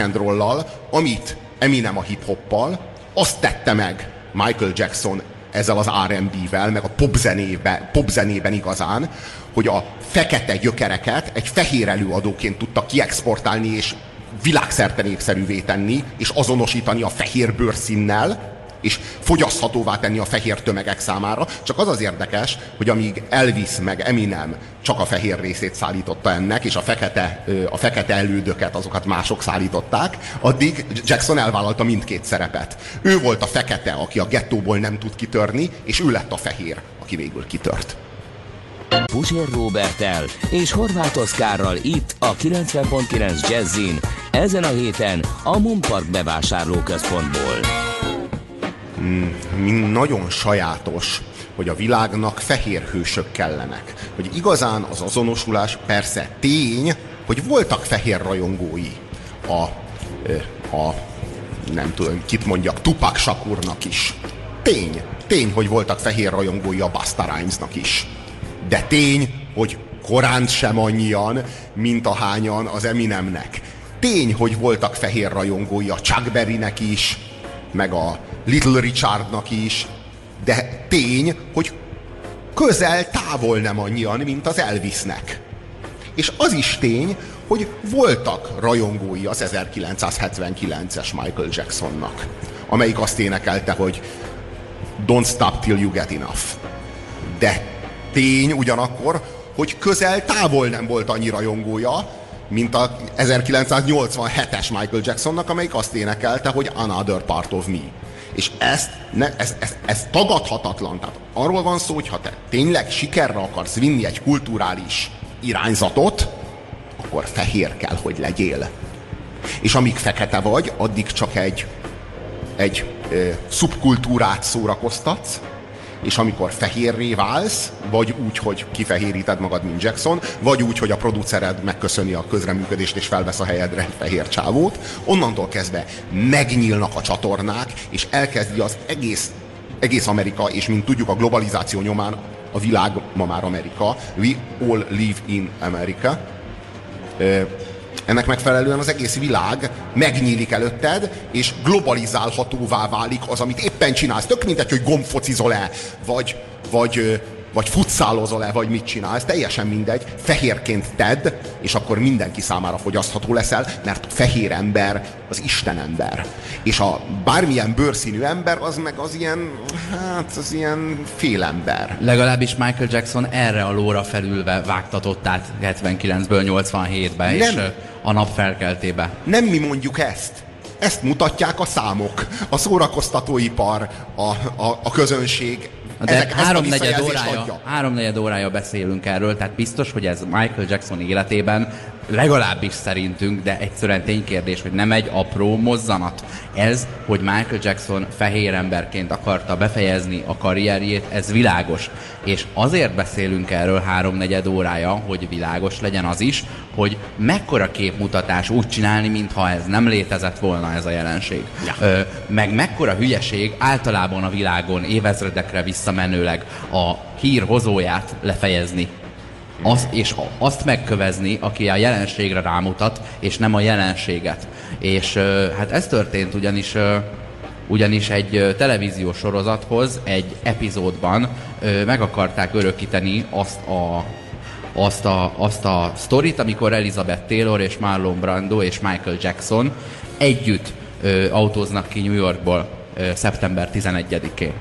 amit Eminem a hip-hoppal, azt tette meg Michael Jackson ezzel az R&B-vel, meg a popzenében, popzenében igazán, hogy a fekete gyökereket egy fehér előadóként tudta kiexportálni és világszerte népszerűvé tenni, és azonosítani a fehér bőrszínnel, és fogyaszthatóvá tenni a fehér tömegek számára. Csak az az érdekes, hogy amíg Elvis meg Eminem csak a fehér részét szállította ennek, és a fekete, a fekete elődöket azokat mások szállították, addig Jackson elvállalta mindkét szerepet. Ő volt a fekete, aki a gettóból nem tud kitörni, és ő lett a fehér, aki végül kitört. Puzsér Robertel és Horváth Oszkárral itt a 90.9 Jazzin ezen a héten a Mumpark bevásárlóközpontból. Mm, nagyon sajátos, hogy a világnak fehér hősök kellenek. Hogy igazán az azonosulás persze tény, hogy voltak fehér rajongói a, a nem tudom, kit mondjak, Tupac Shakurnak is. Tény, tény, hogy voltak fehér rajongói a Basta Rhymesnak is. De tény, hogy korán sem annyian, mint a hányan az Eminemnek. Tény, hogy voltak fehér rajongói a Chuck Berrynek is, meg a Little Richardnak is, de tény, hogy közel távol nem annyian, mint az Elvisnek. És az is tény, hogy voltak rajongói az 1979-es Michael Jacksonnak, amelyik azt énekelte, hogy Don't stop till you get enough. De tény ugyanakkor, hogy közel távol nem volt annyi rajongója, mint a 1987-es Michael Jacksonnak, amelyik azt énekelte, hogy Another Part of Me. És ezt, ne, ez, ez, ez tagadhatatlan. Tehát arról van szó, hogy ha te tényleg sikerre akarsz vinni egy kulturális irányzatot, akkor fehér kell, hogy legyél. És amíg fekete vagy, addig csak egy, egy ö, szubkultúrát szórakoztatsz, és amikor fehérré válsz, vagy úgy, hogy kifehéríted magad, mint Jackson, vagy úgy, hogy a producered megköszöni a közreműködést és felvesz a helyedre egy fehér csávót, onnantól kezdve megnyílnak a csatornák, és elkezdi az egész, egész Amerika, és mint tudjuk a globalizáció nyomán a világ ma már Amerika, we all live in America, ennek megfelelően az egész világ megnyílik előtted, és globalizálhatóvá válik az, amit éppen csinálsz. Tök mindegy, hogy gombfocizol-e, vagy, vagy, vagy futszálozol-e, vagy mit csinálsz, teljesen mindegy, fehérként tedd, és akkor mindenki számára fogyasztható leszel, mert a fehér ember az Isten ember. És a bármilyen bőrszínű ember, az meg az ilyen, hát az ilyen félember. Legalábbis Michael Jackson erre a lóra felülve vágtatott át 79-ből 87-be, és a nap felkeltébe. Nem mi mondjuk ezt. Ezt mutatják a számok, a szórakoztatóipar, a, a, a közönség. De Ezek- háromnegyed órája, adja. háromnegyed órája beszélünk erről, tehát biztos, hogy ez Michael Jackson életében legalábbis szerintünk, de egyszerűen ténykérdés, hogy nem egy apró mozzanat. Ez, hogy Michael Jackson fehér emberként akarta befejezni a karrierjét, ez világos. És azért beszélünk erről háromnegyed órája, hogy világos legyen az is, hogy mekkora képmutatás úgy csinálni, mintha ez nem létezett volna ez a jelenség. Ja. Ö, meg mekkora hülyeség általában a világon évezredekre visszamenőleg a hír hozóját lefejezni. Az, és azt megkövezni, aki a jelenségre rámutat, és nem a jelenséget. És hát ez történt ugyanis ugyanis egy televíziós sorozathoz egy epizódban meg akarták örökíteni azt a azt a, azt a sztorit, amikor Elizabeth Taylor és Marlon Brando és Michael Jackson együtt ö, autóznak ki New Yorkból ö, szeptember 11-én.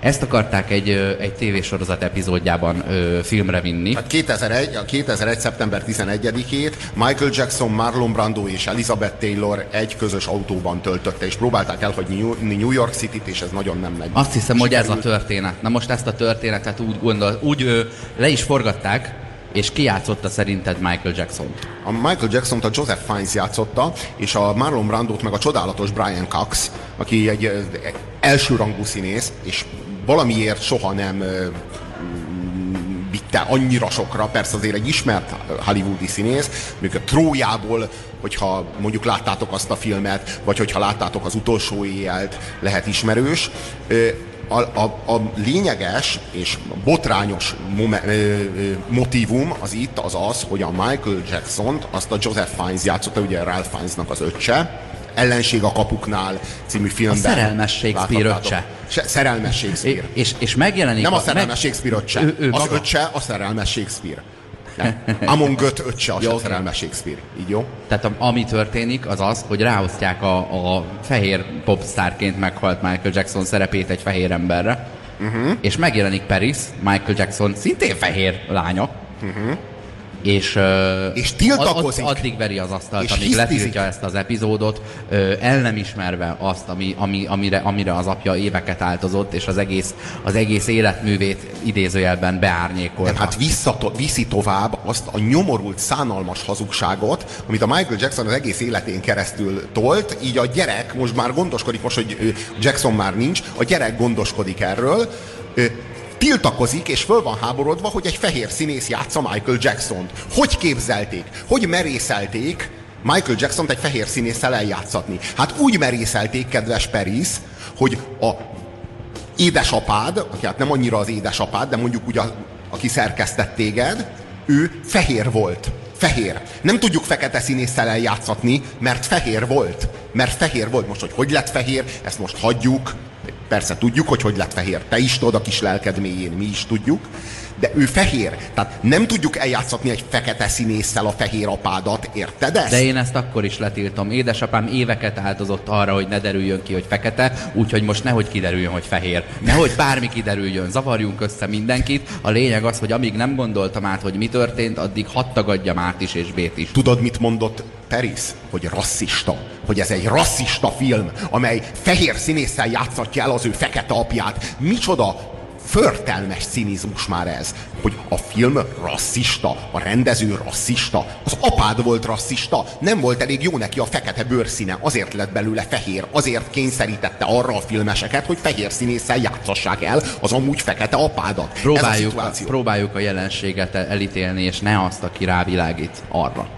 Ezt akarták egy, egy tévésorozat epizódjában ö, filmre vinni. Tehát 2001, a 2001. szeptember 11-ét Michael Jackson, Marlon Brando és Elizabeth Taylor egy közös autóban töltötte, és próbálták elhagyni New- York City-t, és ez nagyon nem megy. Azt hiszem, hogy ez a Sikerült. történet. Na most ezt a történetet úgy gondol, úgy ö, le is forgatták, és kijátszotta szerinted Michael Jackson. A Michael Jackson-t a Joseph Fiennes játszotta, és a Marlon Brandot meg a csodálatos Brian Cox, aki egy ö, elsőrangú színész, és valamiért soha nem vitte annyira sokra, persze azért egy ismert hollywoodi színész, mondjuk a Trójából, hogyha mondjuk láttátok azt a filmet, vagy hogyha láttátok az utolsó éjjelt, lehet ismerős. A, a, a lényeges és botrányos motivum az itt az az, hogy a Michael Jackson-t azt a Joseph Fiennes játszotta, ugye Ralph Fiennesnak az öccse, Ellenség a kapuknál című filmben. A szerelmes Shakespeare öccse. Se, szerelmes Shakespeare. És, és, és megjelenik... Nem a meg- szerelmes Shakespeare öccse. Ő, ő az maga. öccse a szerelmes Shakespeare. Nem. Amon Göt öccse a Jó, szerelmes Shakespeare. Így jó? Tehát a, ami történik, az az, hogy ráosztják a, a fehér popstárként meghalt Michael Jackson szerepét egy fehér emberre, uh-huh. és megjelenik Paris, Michael Jackson szintén fehér lánya, uh-huh. És, És tiltakozik. ad- addig veri az asztalt, És amíg hisztizik. letiltja ezt az epizódot, el nem ismerve azt, ami, ami, amire, amire az apja éveket áltozott, és az egész, az egész életművét idézőjelben beárnyékolta. Nem, hát visszato- viszi tovább azt a nyomorult, szánalmas hazugságot, amit a Michael Jackson az egész életén keresztül tolt, így a gyerek most már gondoskodik, most, hogy Jackson már nincs, a gyerek gondoskodik erről, tiltakozik és föl van háborodva, hogy egy fehér színész játsza Michael Jackson-t. Hogy képzelték? Hogy merészelték Michael Jackson-t egy fehér színésszel eljátszatni? Hát úgy merészelték, kedves Peris, hogy a édesapád, aki hát nem annyira az édesapád, de mondjuk úgy, aki szerkesztett téged, ő fehér volt. Fehér. Nem tudjuk fekete színésszel eljátszatni, mert fehér volt. Mert fehér volt. Most, hogy hogy lett fehér, ezt most hagyjuk. Persze tudjuk, hogy hogy lett fehér. Te is tudod a kis lelked mélyén, mi is tudjuk. De ő fehér. Tehát nem tudjuk eljátszatni egy fekete színésszel a fehér apádat. Érted ezt? De én ezt akkor is letiltom. Édesapám éveket áldozott arra, hogy ne derüljön ki, hogy fekete, úgyhogy most nehogy kiderüljön, hogy fehér. Nehogy bármi kiderüljön, zavarjunk össze mindenkit. A lényeg az, hogy amíg nem gondoltam át, hogy mi történt, addig hadd tagadjam át is és bét is. Tudod, mit mondott Peris? Hogy rasszista. Hogy ez egy rasszista film, amely fehér színésszel játszatja el az ő fekete apját. Micsoda förtelmes cinizmus már ez, hogy a film rasszista, a rendező rasszista, az apád volt rasszista, nem volt elég jó neki a fekete bőrszíne, azért lett belőle fehér, azért kényszerítette arra a filmeseket, hogy fehér színésszel játszassák el az amúgy fekete apádat. Ez a Próbáljuk, próbáljuk a jelenséget elítélni, és ne azt, aki rávilágít arra.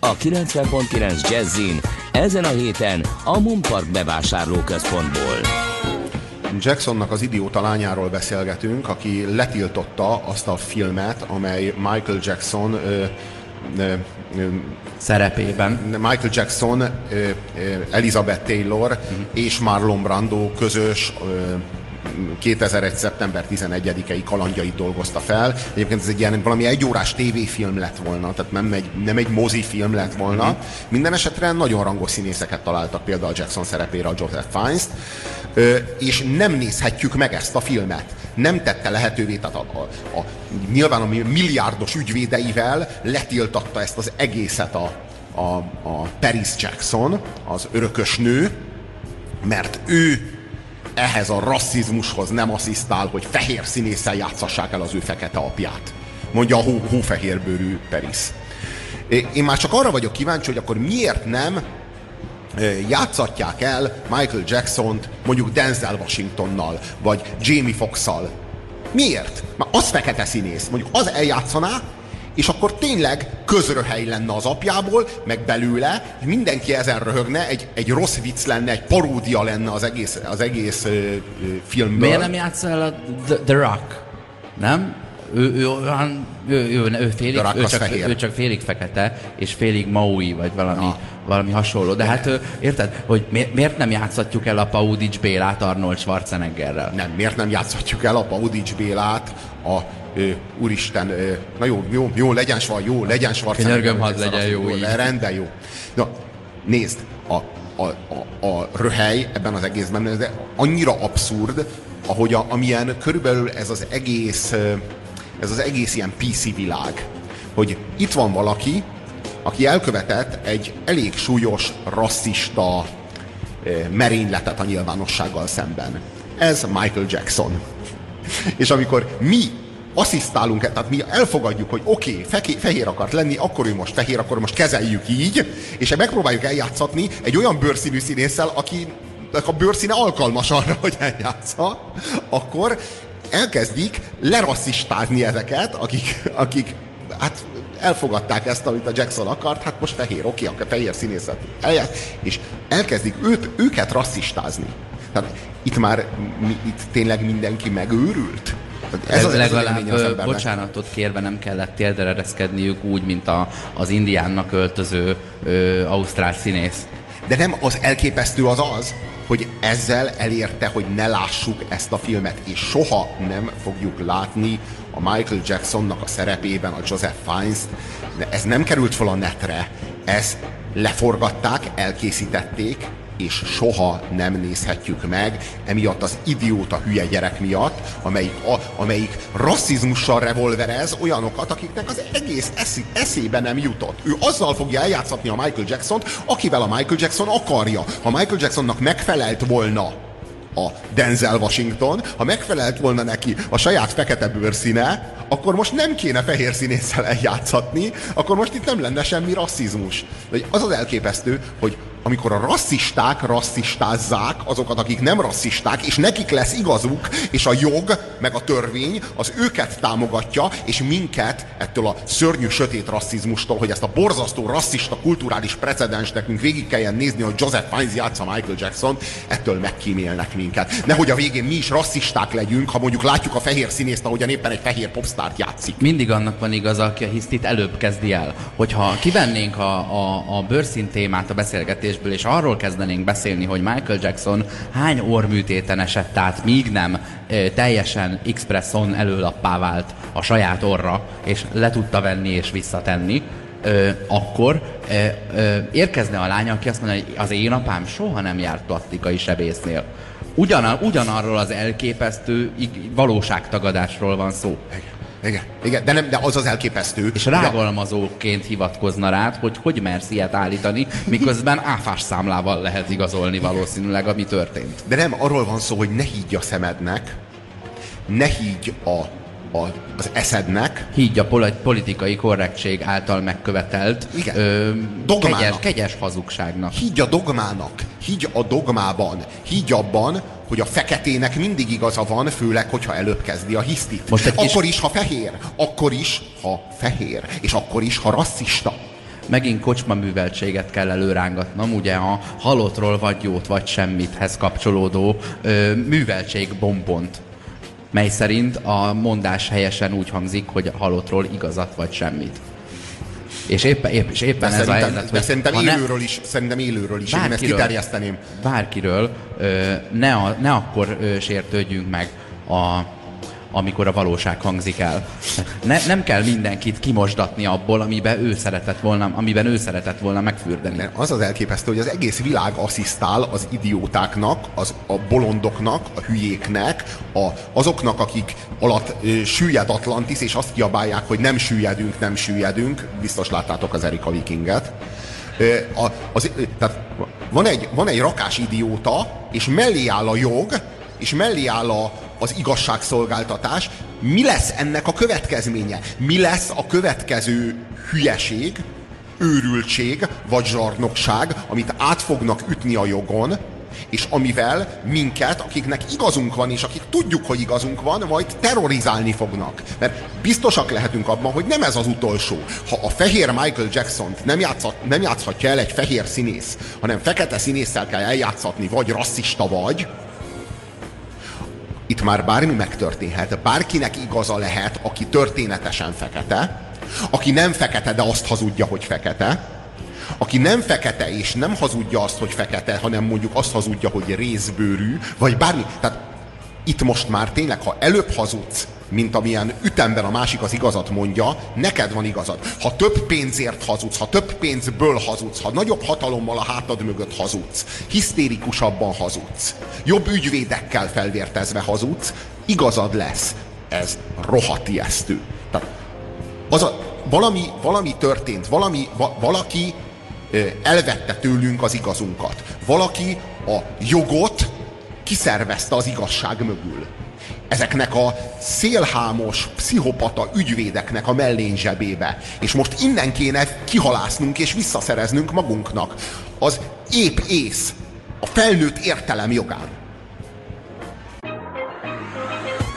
A 90.9 Jazzin ezen a héten a Mumpark bevásárlóközpontból. Jacksonnak az idióta lányáról beszélgetünk, aki letiltotta azt a filmet, amely Michael Jackson ö, ö, ö, Szerepében. Michael Jackson, ö, ö, Elizabeth Taylor és Marlon Brando közös ö, 2001. szeptember 11-i kalandjait dolgozta fel. Egyébként ez egy ilyen valami egyórás tévéfilm lett volna, tehát nem egy, nem egy mozifilm lett volna. Mm. Minden esetre nagyon rangos színészeket találtak például Jackson szerepére a Joseph Fiennes-t, és nem nézhetjük meg ezt a filmet. Nem tette lehetővé, tehát a, a, a, nyilván a milliárdos ügyvédeivel letiltatta ezt az egészet a, a, a Paris Jackson, az örökös nő, mert ő ehhez a rasszizmushoz nem asszisztál, hogy fehér színésszel játszassák el az ő fekete apját. Mondja a hó, hófehérbőrű Paris. Én már csak arra vagyok kíváncsi, hogy akkor miért nem játszatják el Michael Jackson-t mondjuk Denzel Washingtonnal, vagy Jamie Foxxal. Miért? Már az fekete színész. Mondjuk az eljátszaná, és akkor tényleg közröhely lenne az apjából, meg belőle, és mindenki ezen röhögne, egy, egy rossz vicc lenne, egy paródia lenne az egész, az egész ö, ö, filmből. Miért nem játsz el a The, The Rock? Nem? Ő, ő, olyan, ő, ő, ő, félig, ő, csak, ő csak félig fekete, és félig Maui, vagy valami, valami hasonló. De hát érted, hogy mi, miért nem játszhatjuk el a Paudics Bélát Arnold Schwarzeneggerrel? Nem, miért nem játszhatjuk el a Paudics Bélát a ő, úristen, na jó, jó, jó, legyen svar, jó, legyen Schwarzenegger. Könyörgöm, hadd legyen jó, jó így. Rendben, jó. Na, nézd, a, a, a, a röhely ebben az egészben de annyira abszurd, ahogy a, amilyen körülbelül ez az egész ez az egész ilyen PC világ, hogy itt van valaki, aki elkövetett egy elég súlyos, rasszista merényletet a nyilvánossággal szemben. Ez Michael Jackson. És amikor mi asszisztálunk, tehát mi elfogadjuk, hogy oké, okay, fehér akart lenni, akkor ő most fehér, akkor most kezeljük így, és megpróbáljuk eljátszatni egy olyan bőrszínű színésszel, aki a bőrszíne alkalmas arra, hogy eljátsza, akkor elkezdik lerasszistázni ezeket, akik, akik hát elfogadták ezt, amit a Jackson akart, hát most fehér, oké, akkor fehér színészet elját, és elkezdik őt, őket rasszistázni. Tehát itt már itt tényleg mindenki megőrült. Ez az legalább az bocsánatot kérve nem kellett térderereszkedniük úgy, mint a, az indiánnak öltöző ö, ausztrál színész. De nem az elképesztő az az, hogy ezzel elérte, hogy ne lássuk ezt a filmet, és soha nem fogjuk látni a Michael Jacksonnak a szerepében a Joseph Fiennes. Ez nem került fel a netre, ezt leforgatták, elkészítették, és soha nem nézhetjük meg, emiatt az idióta hülye gyerek miatt, amelyik, a, amelyik rasszizmussal revolverez olyanokat, akiknek az egész eszi, eszébe nem jutott. Ő azzal fogja eljátszatni a Michael Jackson-t, akivel a Michael Jackson akarja. Ha Michael Jacksonnak megfelelt volna a Denzel Washington, ha megfelelt volna neki a saját fekete bőrszíne, akkor most nem kéne fehér színésszel eljátszatni, akkor most itt nem lenne semmi rasszizmus. De az az elképesztő, hogy amikor a rasszisták rasszistázzák azokat, akik nem rasszisták, és nekik lesz igazuk, és a jog, meg a törvény az őket támogatja, és minket ettől a szörnyű sötét rasszizmustól, hogy ezt a borzasztó rasszista kulturális precedens nekünk végig kelljen nézni, hogy Joseph Fiennes játsza Michael Jackson, ettől megkímélnek minket. Nehogy a végén mi is rasszisták legyünk, ha mondjuk látjuk a fehér színészt, ahogyan éppen egy fehér popstárt játszik. Mindig annak van igaza, aki a hisztit előbb kezdi el. Hogyha kivennénk a, a, a bőrszín témát a beszélgetés beszélgetésből, és arról kezdenénk beszélni, hogy Michael Jackson hány orműtéten esett át, míg nem teljesen expresson előlappá vált a saját orra, és le tudta venni és visszatenni, ö, akkor ö, ö, érkezne a lány, aki azt mondja, hogy az én apám soha nem járt plastikai sebésznél. Ugyan, ugyanarról az elképesztő valóságtagadásról van szó. Igen, igen, de, nem, de az az elképesztő. És rágalmazóként hivatkozna rád, hogy hogy mersz ilyet állítani, miközben áfás számlával lehet igazolni valószínűleg, ami történt. De nem, arról van szó, hogy ne higgy a szemednek, ne higgy a, a, az eszednek. Higgy a politikai korrektség által megkövetelt Igen. Ö, kegyes, kegyes hazugságnak. Higgy a dogmának, higgy a dogmában, higgy abban, hogy a feketének mindig igaza van, főleg, hogyha előbb kezdi a hisztit. Most egy akkor kis... is, ha fehér, akkor is, ha fehér, és akkor is, ha rasszista. Megint kocsma műveltséget kell előrángatnom, ugye a halottról vagy jót, vagy semmithez kapcsolódó ö, műveltség bombont mely szerint a mondás helyesen úgy hangzik, hogy halottról igazat vagy semmit. És éppen, épp, és éppen de ez a helyzet, de szerintem ha ne- élőről is, szerintem élőről is. Én ezt bárkiről, kiterjeszteném. bárkiről ne, a, ne akkor sértődjünk meg, a, amikor a valóság hangzik el. Ne, nem kell mindenkit kimosdatni abból, amiben ő szeretett volna, amiben ő szeretett volna megfürdeni. Mert az az elképesztő, hogy az egész világ asszisztál az idiótáknak, az, a bolondoknak, a hülyéknek, a, azoknak, akik alatt ö, süllyed Atlantis, és azt kiabálják, hogy nem süllyedünk, nem süllyedünk. Biztos láttátok az Erika Vikinget. Ö, A, az, ö, tehát van egy, van egy rakás idióta, és mellé áll a jog, és mellé áll a, az igazságszolgáltatás. Mi lesz ennek a következménye? Mi lesz a következő hülyeség, őrültség vagy zsarnokság, amit át fognak ütni a jogon, és amivel minket, akiknek igazunk van, és akik tudjuk, hogy igazunk van, majd terrorizálni fognak. Mert biztosak lehetünk abban, hogy nem ez az utolsó. Ha a fehér Michael Jackson-t nem, játszhat, nem játszhatja el egy fehér színész, hanem fekete színésszel kell eljátszatni, vagy rasszista vagy, itt már bármi megtörténhet. Bárkinek igaza lehet, aki történetesen fekete, aki nem fekete, de azt hazudja, hogy fekete, aki nem fekete és nem hazudja azt, hogy fekete, hanem mondjuk azt hazudja, hogy részbőrű, vagy bármi. Tehát itt most már tényleg, ha előbb hazudsz, mint amilyen ütemben a másik az igazat mondja, neked van igazad. Ha több pénzért hazudsz, ha több pénzből hazudsz, ha nagyobb hatalommal a hátad mögött hazudsz, hisztérikusabban hazudsz, jobb ügyvédekkel felvértezve hazudsz, igazad lesz. Ez rohadt ijesztő. Tehát az a, valami, valami történt, valami, va, valaki elvette tőlünk az igazunkat. Valaki a jogot kiszervezte az igazság mögül. Ezeknek a szélhámos, pszichopata ügyvédeknek a mellén zsebébe. És most innen kéne kihalásznunk és visszaszereznünk magunknak az épp ész, a felnőtt értelem jogán.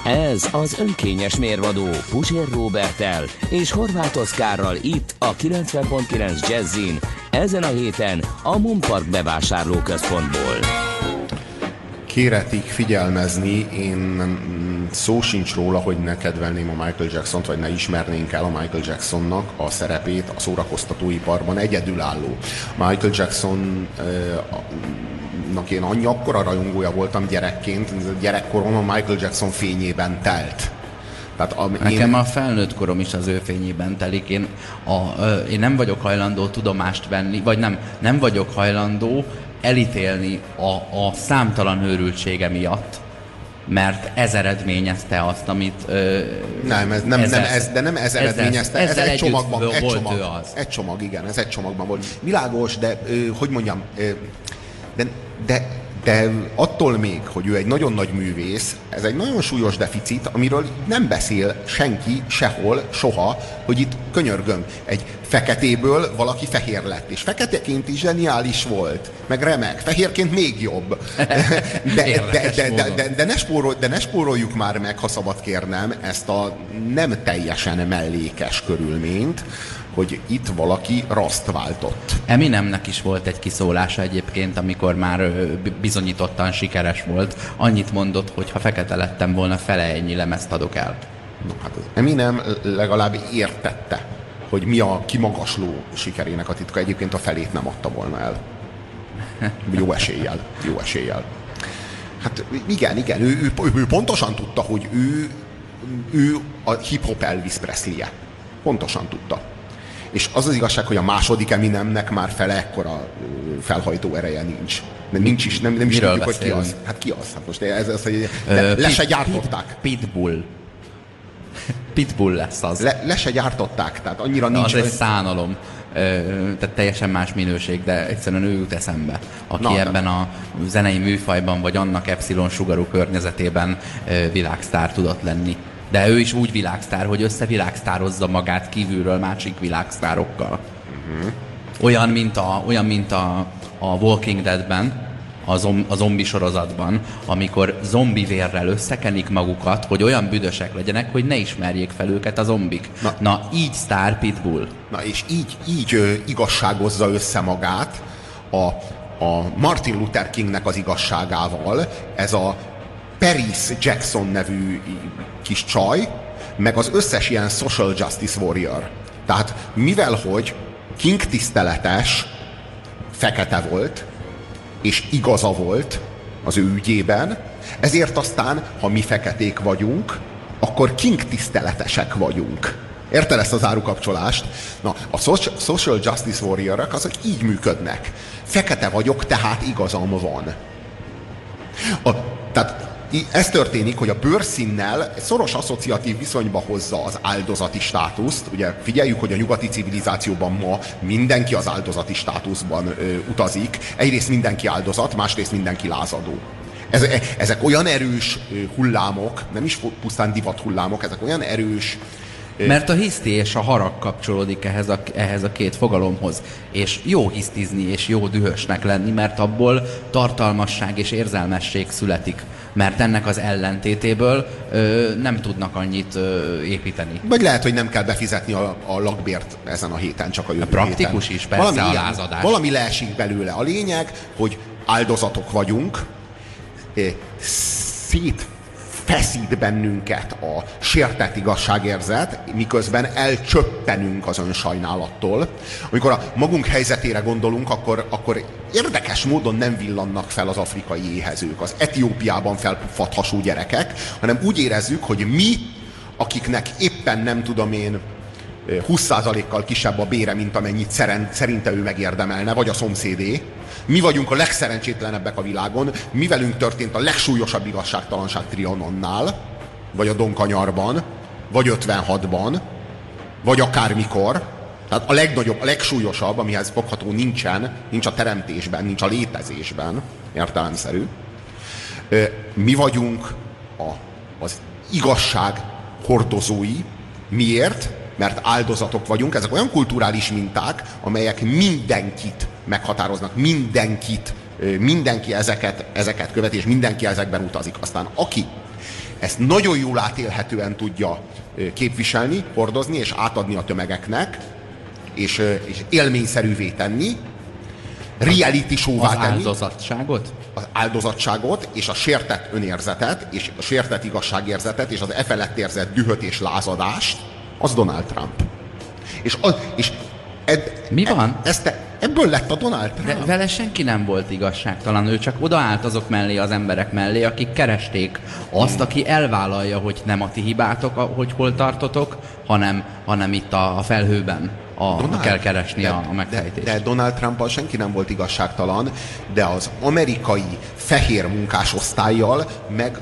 Ez az önkényes mérvadó Pusér Robertel és Horváth Oszkárral itt a 90.9 Jazzin ezen a héten a Mumpark bevásárlóközpontból. Kéretik figyelmezni, én szó sincs róla, hogy ne kedvelném a Michael Jackson-t, vagy ne ismernénk el a Michael Jacksonnak a szerepét a szórakoztatóiparban egyedülálló. Michael Jackson eh, nak én annyi akkora rajongója voltam gyerekként, gyerekkorom a Michael Jackson fényében telt. Tehát a, Nekem a felnőtt korom is az ő fényében telik. Én, a, ö, én nem vagyok hajlandó tudomást venni, vagy nem, nem vagyok hajlandó elítélni a, a számtalan őrültsége miatt, mert ez eredményezte azt, amit... Ö, Nem, ez, nem, ezzel- nem, ez, de nem ez eredményezte, ez ezzel egy együtt csomagban, egy volt csomag, ő az. egy csomag, igen, ez egy csomagban volt. Világos, de ö, hogy mondjam, ö, de, de, de attól még, hogy ő egy nagyon nagy művész, ez egy nagyon súlyos deficit, amiről nem beszél senki sehol, soha, hogy itt könyörgöm, egy feketéből valaki fehér lett, és feketeként is zseniális volt, meg remek, fehérként még jobb. (laughs) De, de, de, de, de, de, ne spórol, de ne spóroljuk már meg, ha szabad kérnem, ezt a nem teljesen mellékes körülményt, hogy itt valaki raszt váltott. Eminemnek is volt egy kiszólása egyébként, amikor már bizonyítottan sikeres volt. Annyit mondott, hogy ha fekete lettem volna, fele ennyi lemezt adok el. No, hát az Eminem legalább értette, hogy mi a kimagasló sikerének a titka. Egyébként a felét nem adta volna el. Jó eséllyel. Jó eséllyel. Hát igen, igen, ő, ő, ő pontosan tudta, hogy ő, ő a hip-hop Elvis Presley-je. Pontosan tudta. És az az igazság, hogy a második Eminemnek már fele ekkora felhajtó ereje nincs. Nem, nincs is, nem, nem is Miről tudjuk, hogy ki az. Hát ki az? Hát most ez, ez, hogy le, le se gyártották. Pit- Pitbull. Pitbull lesz az. Le, le se gyártották, tehát annyira Na, nincs... az egy szánalom. Ö, tehát teljesen más minőség, de egyszerűen ő jut eszembe, aki Na, de- ebben a zenei műfajban, vagy annak epsilon sugarú környezetében ö, világsztár tudott lenni. De ő is úgy világsztár, hogy összevilágsztározza magát kívülről másik világsztárokkal. Olyan, mint a, olyan, mint a, a Walking Deadben, a, zom, a zombi sorozatban, amikor zombi vérrel összekenik magukat, hogy olyan büdösek legyenek, hogy ne ismerjék fel őket a zombik. Na. Na, így Star Pitbull. Na és így, így ö, igazságozza össze magát a, a Martin Luther Kingnek az igazságával, ez a Paris Jackson nevű kis csaj, meg az összes ilyen social justice warrior. Tehát mivel hogy King tiszteletes fekete volt, és igaza volt az ő ügyében, ezért aztán, ha mi feketék vagyunk, akkor King tiszteletesek vagyunk. Érted ezt az árukapcsolást? Na, a social justice warriorok azok így működnek. Fekete vagyok, tehát igazam van. A, tehát ez történik, hogy a bőrszínnel szoros asszociatív viszonyba hozza az áldozati státuszt. Ugye figyeljük, hogy a nyugati civilizációban ma mindenki az áldozati státuszban ö, utazik. Egyrészt mindenki áldozat, másrészt mindenki lázadó. Ez, ezek olyan erős hullámok, nem is pusztán divat hullámok, ezek olyan erős mert a hiszti és a harag kapcsolódik ehhez a, ehhez a két fogalomhoz. És jó hisztizni és jó dühösnek lenni, mert abból tartalmasság és érzelmesség születik. Mert ennek az ellentétéből ö, nem tudnak annyit ö, építeni. Vagy lehet, hogy nem kell befizetni a, a lakbért ezen a héten, csak a jövő Praktikus héten. is, persze valami a lázadás. Valami leesik belőle. A lényeg, hogy áldozatok vagyunk, szét feszít bennünket a sértett igazságérzet, miközben elcsöppenünk az önsajnálattól. Amikor a magunk helyzetére gondolunk, akkor, akkor érdekes módon nem villannak fel az afrikai éhezők, az Etiópiában felfadhasú gyerekek, hanem úgy érezzük, hogy mi, akiknek éppen nem tudom én, 20%-kal kisebb a bére, mint amennyit szerinte ő megérdemelne, vagy a szomszédé, mi vagyunk a legszerencsétlenebbek a világon, mi velünk történt a legsúlyosabb igazságtalanság Trianonnál, vagy a Donkanyarban, vagy 56-ban, vagy akármikor. Tehát a legnagyobb, a legsúlyosabb, amihez fogható nincsen, nincs a teremtésben, nincs a létezésben, értelemszerű. Mi vagyunk a, az igazság hordozói. Miért? Mert áldozatok vagyunk. Ezek olyan kulturális minták, amelyek mindenkit meghatároznak mindenkit, mindenki ezeket, ezeket követi, és mindenki ezekben utazik. Aztán aki ezt nagyon jól átélhetően tudja képviselni, hordozni és átadni a tömegeknek, és, és élményszerűvé tenni, reality show az tenni. áldozatságot? Az áldozatságot, és a sértett önérzetet, és a sértett igazságérzetet, és az e felett érzett dühöt és lázadást, az Donald Trump. És, az, és ed, Mi van? E, ezt, Ebből lett a Donald Trump. De vele senki nem volt igazságtalan, ő csak odaállt azok mellé, az emberek mellé, akik keresték azt, aki elvállalja, hogy nem a ti hibátok, hogy hol tartotok, hanem, hanem itt a, a felhőben a, Donald, kell keresni de, a, a megfejtést. De, de Donald trump senki nem volt igazságtalan, de az amerikai fehér munkásosztályjal meg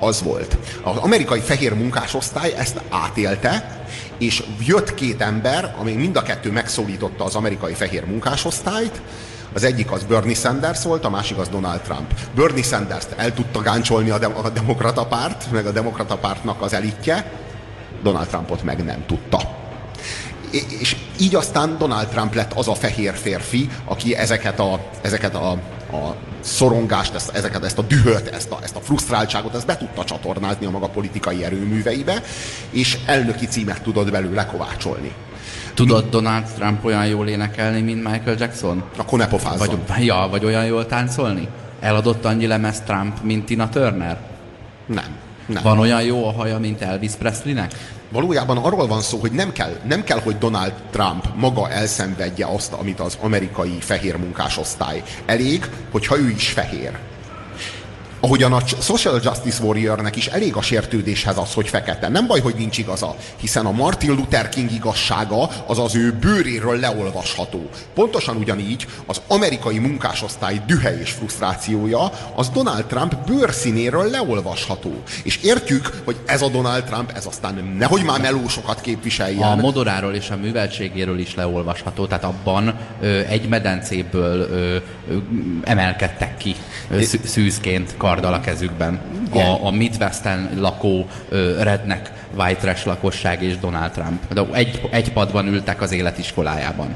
az volt. Az amerikai fehér munkásosztály ezt átélte, és jött két ember, ami mind a kettő megszólította az amerikai fehér munkásosztályt, az egyik az Bernie Sanders volt, a másik az Donald Trump. Bernie Sanders-t el tudta gáncsolni a, de- a demokrata párt, meg a demokrata pártnak az elitje, Donald Trumpot meg nem tudta. És így aztán Donald Trump lett az a fehér férfi, aki ezeket a, ezeket a, a szorongást, ezt, ezeket, ezt a dühöt, ezt a, ezt a frusztráltságot, ezt be tudta csatornázni a maga politikai erőműveibe, és elnöki címet tudott belőle kovácsolni. Tudod Donald Trump olyan jól énekelni, mint Michael Jackson? Akkor ne pofázzon. Vagy, ja, vagy olyan jól táncolni? Eladott annyi lemez Trump, mint Tina Turner? Nem. Nem. Van olyan jó a haja, mint Elvis Presleynek? Valójában arról van szó, hogy nem kell, nem kell, hogy Donald Trump maga elszenvedje azt, amit az amerikai fehér munkásosztály. Elég, hogyha ő is fehér. Ahogyan a Social Justice Warriornek is elég a sértődéshez az, hogy fekete. Nem baj, hogy nincs igaza, hiszen a Martin Luther King igazsága az az ő bőréről leolvasható. Pontosan ugyanígy az amerikai munkásosztály dühe és frusztrációja az Donald Trump bőrszínéről leolvasható. És értjük, hogy ez a Donald Trump, ez aztán nehogy már melósokat képviseljen. A modoráról és a műveltségéről is leolvasható, tehát abban ö, egy medencéből ö, ö, emelkedtek ki ö, szűzként karddal a kezükben. A, a Midwesten lakó ö, rednek white trash lakosság és Donald Trump. De egy, egy padban ültek az életiskolájában.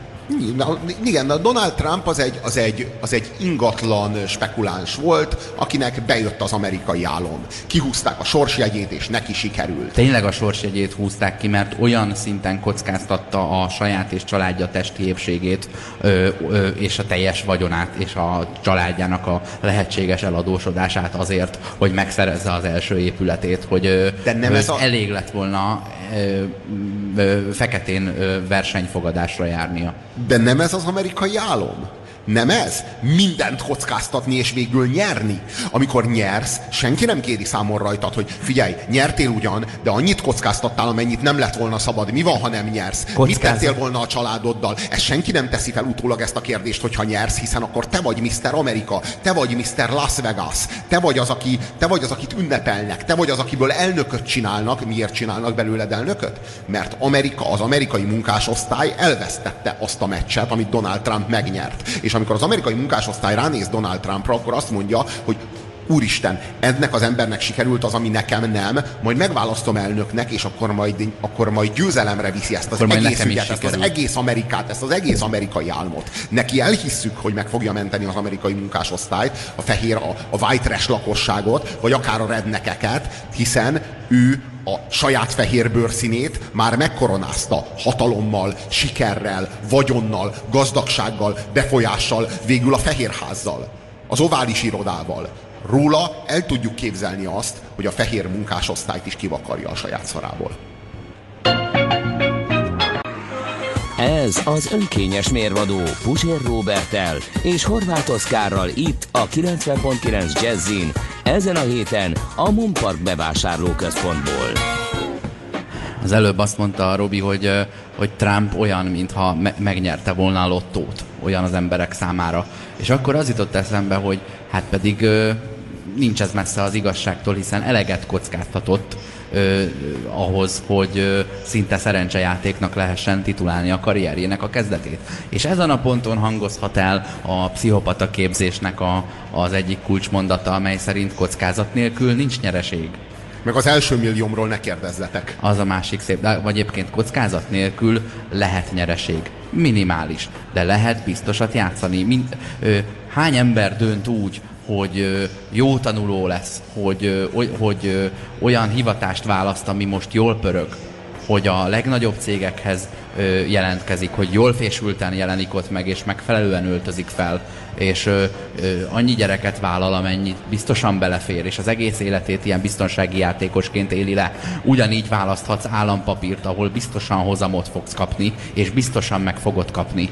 Igen, a Donald Trump az egy, az, egy, az egy ingatlan spekuláns volt, akinek bejött az amerikai álom. Kihúzták a sorsjegyét, és neki sikerült. Tényleg a sorsjegyét húzták ki, mert olyan szinten kockáztatta a saját és családja testi épségét, ö, ö, és a teljes vagyonát, és a családjának a lehetséges eladósodását azért, hogy megszerezze az első épületét, hogy ö, De nem ez a... elég lett volna ö, ö, feketén ö, versenyfogadásra járnia. De nem ez az amerikai álom? Nem ez? Mindent kockáztatni és végül nyerni. Amikor nyersz, senki nem kéri számon rajtad, hogy figyelj, nyertél ugyan, de annyit kockáztattál, amennyit nem lett volna szabad. Mi van, ha nem nyersz? Kockázat. Mit tettél volna a családoddal? Ez senki nem teszi fel utólag ezt a kérdést, hogyha nyersz, hiszen akkor te vagy Mr. Amerika, te vagy Mr. Las Vegas, te vagy az, aki, te vagy az, akit ünnepelnek, te vagy az, akiből elnököt csinálnak. Miért csinálnak belőled elnököt? Mert Amerika, az amerikai munkásosztály elvesztette azt a meccset, amit Donald Trump megnyert. És amikor az amerikai munkásosztály ránéz Donald Trumpra, akkor azt mondja, hogy úristen, ennek az embernek sikerült az, ami nekem nem, majd megválasztom elnöknek, és akkor majd, akkor majd győzelemre viszi ezt az akkor egész ügyet, ezt az egész Amerikát, ezt az egész amerikai álmot. Neki elhisszük, hogy meg fogja menteni az amerikai munkásosztályt, a fehér, a, a white trash lakosságot, vagy akár a rednekeket, hiszen ő a saját fehér bőrszínét már megkoronázta hatalommal, sikerrel, vagyonnal, gazdagsággal, befolyással, végül a fehérházzal, az ovális irodával. Róla el tudjuk képzelni azt, hogy a fehér munkásosztályt is kivakarja a saját szarából. Ez az önkényes mérvadó Puzsér Robertel és Horváth Oszkárral itt a 90.9 Jazzin ezen a héten a Mumpark bevásárlóközpontból. Az előbb azt mondta Robi, hogy, hogy Trump olyan, mintha me- megnyerte volna a lottót, olyan az emberek számára. És akkor az jutott eszembe, hogy hát pedig nincs ez messze az igazságtól, hiszen eleget kockáztatott ö, ahhoz, hogy ö, szinte szerencsejátéknak lehessen titulálni a karrierjének a kezdetét. És ezen a ponton hangozhat el a pszichopata képzésnek a, az egyik kulcsmondata, amely szerint kockázat nélkül nincs nyereség. Meg az első milliómról ne kérdezzetek. Az a másik szép. De, vagy egyébként kockázat nélkül lehet nyereség. Minimális. De lehet biztosat játszani. Mind, ö, hány ember dönt úgy, hogy jó tanuló lesz, hogy, hogy olyan hivatást választ, ami most jól pörög, hogy a legnagyobb cégekhez jelentkezik, hogy jól fésülten jelenik ott meg, és megfelelően öltözik fel, és annyi gyereket vállal, amennyit biztosan belefér, és az egész életét ilyen biztonsági játékosként éli le. Ugyanígy választhatsz állampapírt, ahol biztosan hozamot fogsz kapni, és biztosan meg fogod kapni.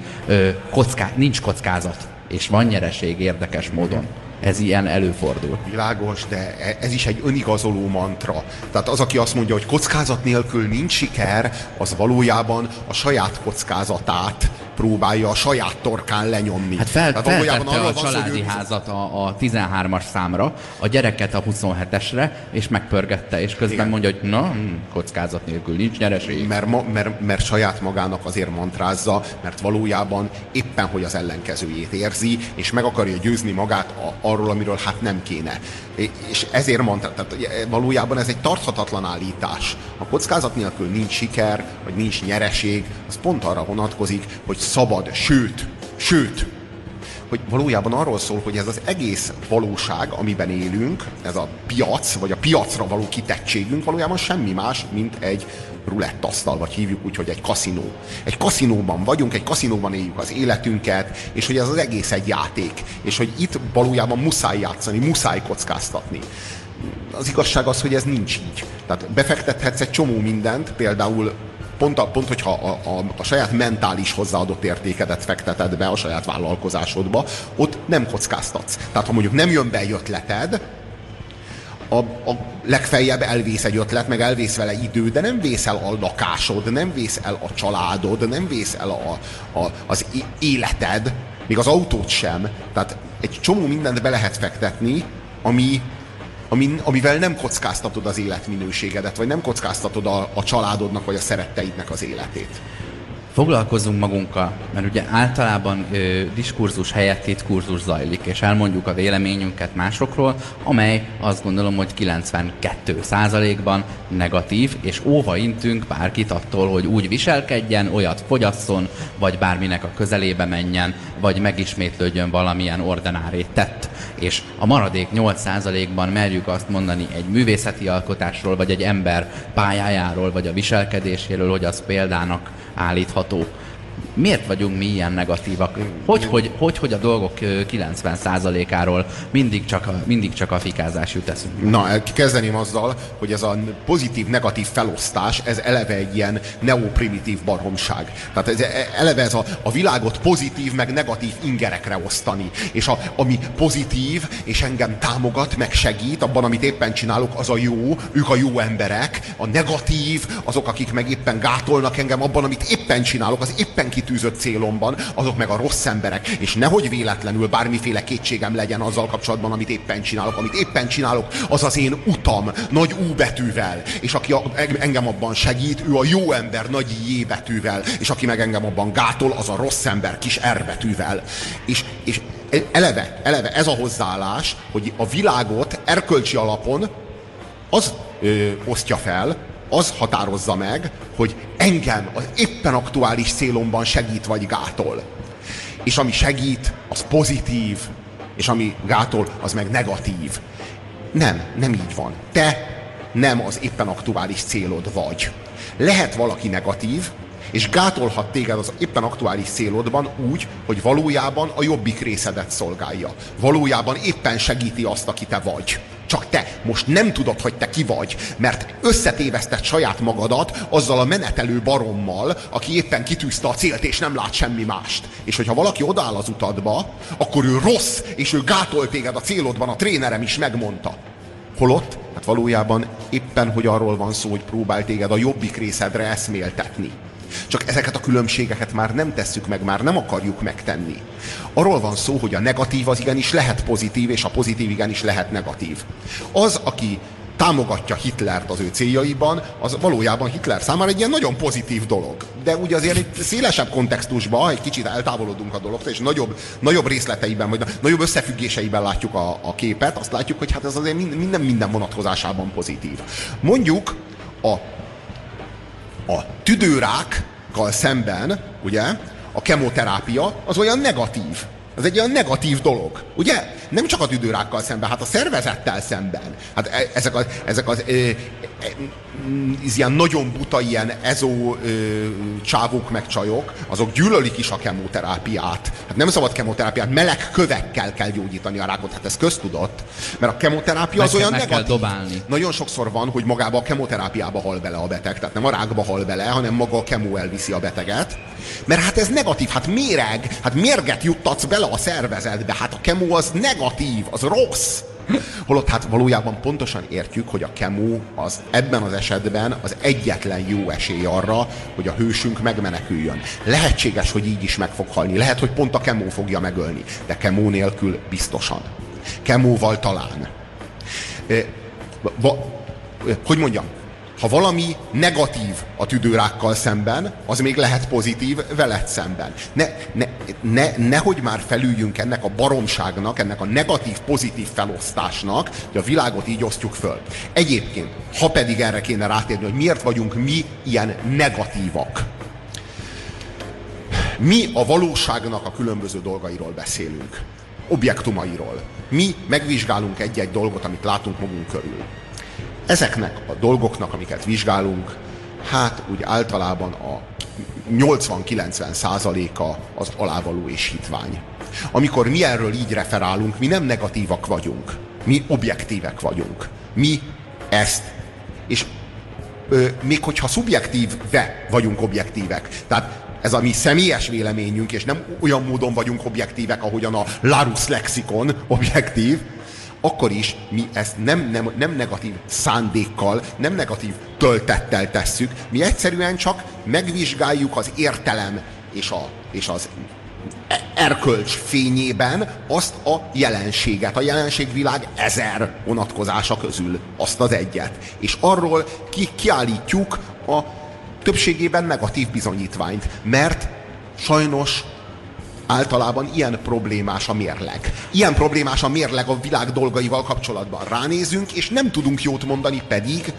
Kocká- nincs kockázat, és van nyereség érdekes módon ez ilyen előfordul. Világos, de e- ez is egy önigazoló mantra. Tehát az, aki azt mondja, hogy kockázat nélkül nincs siker, az valójában a saját kockázatát próbálja a saját torkán lenyomni. Hát fel, feltette a családi házat a, a 13-as számra, a gyereket a 27-esre, és megpörgette, és közben Igen. mondja, hogy na, hm, kockázat nélkül nincs nyereség. Mert, ma, mert, mert saját magának azért mantrázza, mert valójában éppen, hogy az ellenkezőjét érzi, és meg akarja győzni magát a, arról, amiről hát nem kéne. És ezért mondta, tehát valójában ez egy tarthatatlan állítás. A kockázat nélkül nincs siker, vagy nincs nyereség, az pont arra vonatkozik, hogy szabad, sőt, sőt, hogy valójában arról szól, hogy ez az egész valóság, amiben élünk, ez a piac, vagy a piacra való kitettségünk valójában semmi más, mint egy rulettasztal, vagy hívjuk úgy, hogy egy kaszinó. Egy kaszinóban vagyunk, egy kaszinóban éljük az életünket, és hogy ez az egész egy játék. És hogy itt valójában muszáj játszani, muszáj kockáztatni. Az igazság az, hogy ez nincs így. Tehát befektethetsz egy csomó mindent, például pont, a, pont hogyha a, a, a saját mentális hozzáadott értékedet fekteted be a saját vállalkozásodba, ott nem kockáztatsz. Tehát ha mondjuk nem jön be egy ötleted, a, a legfeljebb elvész egy ötlet, meg elvész vele idő, de nem vész el a lakásod, nem vész el a családod, nem vész el a, a, az életed, még az autót sem. Tehát egy csomó mindent be lehet fektetni, ami, ami, amivel nem kockáztatod az életminőségedet, vagy nem kockáztatod a, a családodnak, vagy a szeretteidnek az életét. foglalkozunk magunkkal, mert ugye általában ö, diskurzus helyett itt kurzus zajlik, és elmondjuk a véleményünket másokról, amely azt gondolom, hogy 92%-ban negatív, és óva intünk bárkit attól, hogy úgy viselkedjen, olyat fogyasszon, vagy bárminek a közelébe menjen, vagy megismétlődjön valamilyen ordenárét tett. És a maradék 8%-ban merjük azt mondani egy művészeti alkotásról, vagy egy ember pályájáról, vagy a viselkedéséről, hogy az példának állítható. Miért vagyunk mi ilyen negatívak? Hogy, hogy, hogy, hogy a dolgok 90%-áról mindig csak a, mindig csak a fikázás jut eszünk? Na, kezdeném azzal, hogy ez a pozitív-negatív felosztás, ez eleve egy ilyen neoprimitív baromság. Tehát ez, e, eleve ez a, a világot pozitív, meg negatív ingerekre osztani. És a, ami pozitív, és engem támogat, meg segít, abban, amit éppen csinálok, az a jó, ők a jó emberek. A negatív, azok, akik meg éppen gátolnak engem abban, amit éppen csinálok, az éppen kitűzött célomban, azok meg a rossz emberek, és nehogy véletlenül bármiféle kétségem legyen azzal kapcsolatban, amit éppen csinálok. Amit éppen csinálok, az az én utam, nagy U betűvel, és aki a, engem abban segít, ő a jó ember nagy J betűvel, és aki meg engem abban gátol, az a rossz ember kis R betűvel. És, és eleve, eleve ez a hozzáállás, hogy a világot erkölcsi alapon az ö, osztja fel, az határozza meg, hogy engem az éppen aktuális célomban segít vagy gátol. És ami segít, az pozitív, és ami gátol, az meg negatív. Nem, nem így van. Te nem az éppen aktuális célod vagy. Lehet valaki negatív, és gátolhat téged az éppen aktuális célodban úgy, hogy valójában a jobbik részedet szolgálja. Valójában éppen segíti azt, aki te vagy. Csak te most nem tudod, hogy te ki vagy, mert összetéveszted saját magadat azzal a menetelő barommal, aki éppen kitűzte a célt, és nem lát semmi mást. És hogyha valaki odáll az utadba, akkor ő rossz, és ő gátol téged a célodban, a trénerem is megmondta. Holott, hát valójában éppen, hogy arról van szó, hogy próbál téged a jobbik részedre eszméltetni. Csak ezeket a különbségeket már nem tesszük meg, már nem akarjuk megtenni. Arról van szó, hogy a negatív az igenis lehet pozitív, és a pozitív igenis lehet negatív. Az, aki támogatja Hitlert az ő céljaiban, az valójában Hitler számára egy ilyen nagyon pozitív dolog. De ugye azért egy szélesebb kontextusban egy kicsit eltávolodunk a dologtól, és nagyobb, nagyobb részleteiben, vagy nagyobb összefüggéseiben látjuk a, a képet, azt látjuk, hogy hát ez azért minden, minden vonatkozásában pozitív. Mondjuk a a tüdőrákkal szemben, ugye, a kemoterápia az olyan negatív. Az egy olyan negatív dolog. Ugye? Nem csak a tüdőrákkal szemben, hát a szervezettel szemben. Hát e, ezek az, ezek az e, e, ez ilyen nagyon buta ilyen ezó e, csávók meg csajok, azok gyűlölik is a kemoterápiát. Hát nem szabad kemoterápiát, meleg kövekkel kell gyógyítani a rákot. Hát ez köztudott. Mert a kemoterápia az olyan negatív. Dobálni. Nagyon sokszor van, hogy magába a kemoterápiába hal bele a beteg. Tehát nem a rákba hal bele, hanem maga a kemó elviszi a beteget. Mert hát ez negatív, hát méreg, hát mérget juttatsz bele a szervezetbe. Hát a kemó az negatív, az rossz. Holott hát valójában pontosan értjük, hogy a kemó az ebben az esetben az egyetlen jó esély arra, hogy a hősünk megmeneküljön. Lehetséges, hogy így is meg fog halni. Lehet, hogy pont a kemó fogja megölni. De kemó nélkül biztosan. Kemóval talán. Hogy mondjam, ha valami negatív a tüdőrákkal szemben, az még lehet pozitív veled szemben. Ne, ne, ne, nehogy már felüljünk ennek a baromságnak, ennek a negatív-pozitív felosztásnak, hogy a világot így osztjuk föl. Egyébként, ha pedig erre kéne rátérni, hogy miért vagyunk mi ilyen negatívak. Mi a valóságnak a különböző dolgairól beszélünk. Objektumairól. Mi megvizsgálunk egy-egy dolgot, amit látunk magunk körül ezeknek a dolgoknak, amiket vizsgálunk, hát úgy általában a 80-90 százaléka az alávaló és hitvány. Amikor mi erről így referálunk, mi nem negatívak vagyunk, mi objektívek vagyunk. Mi ezt, és ö, még hogyha szubjektíve vagyunk objektívek, tehát ez a mi személyes véleményünk, és nem olyan módon vagyunk objektívek, ahogyan a Larus lexikon objektív, akkor is mi ezt nem, nem, nem negatív szándékkal, nem negatív töltettel tesszük, mi egyszerűen csak megvizsgáljuk az értelem és, a, és az erkölcs fényében azt a jelenséget, a jelenségvilág ezer vonatkozása közül azt az egyet. És arról ki, kiállítjuk a többségében negatív bizonyítványt, mert sajnos általában ilyen problémás a mérleg. Ilyen problémás a mérleg a világ dolgaival kapcsolatban. Ránézünk, és nem tudunk jót mondani, pedig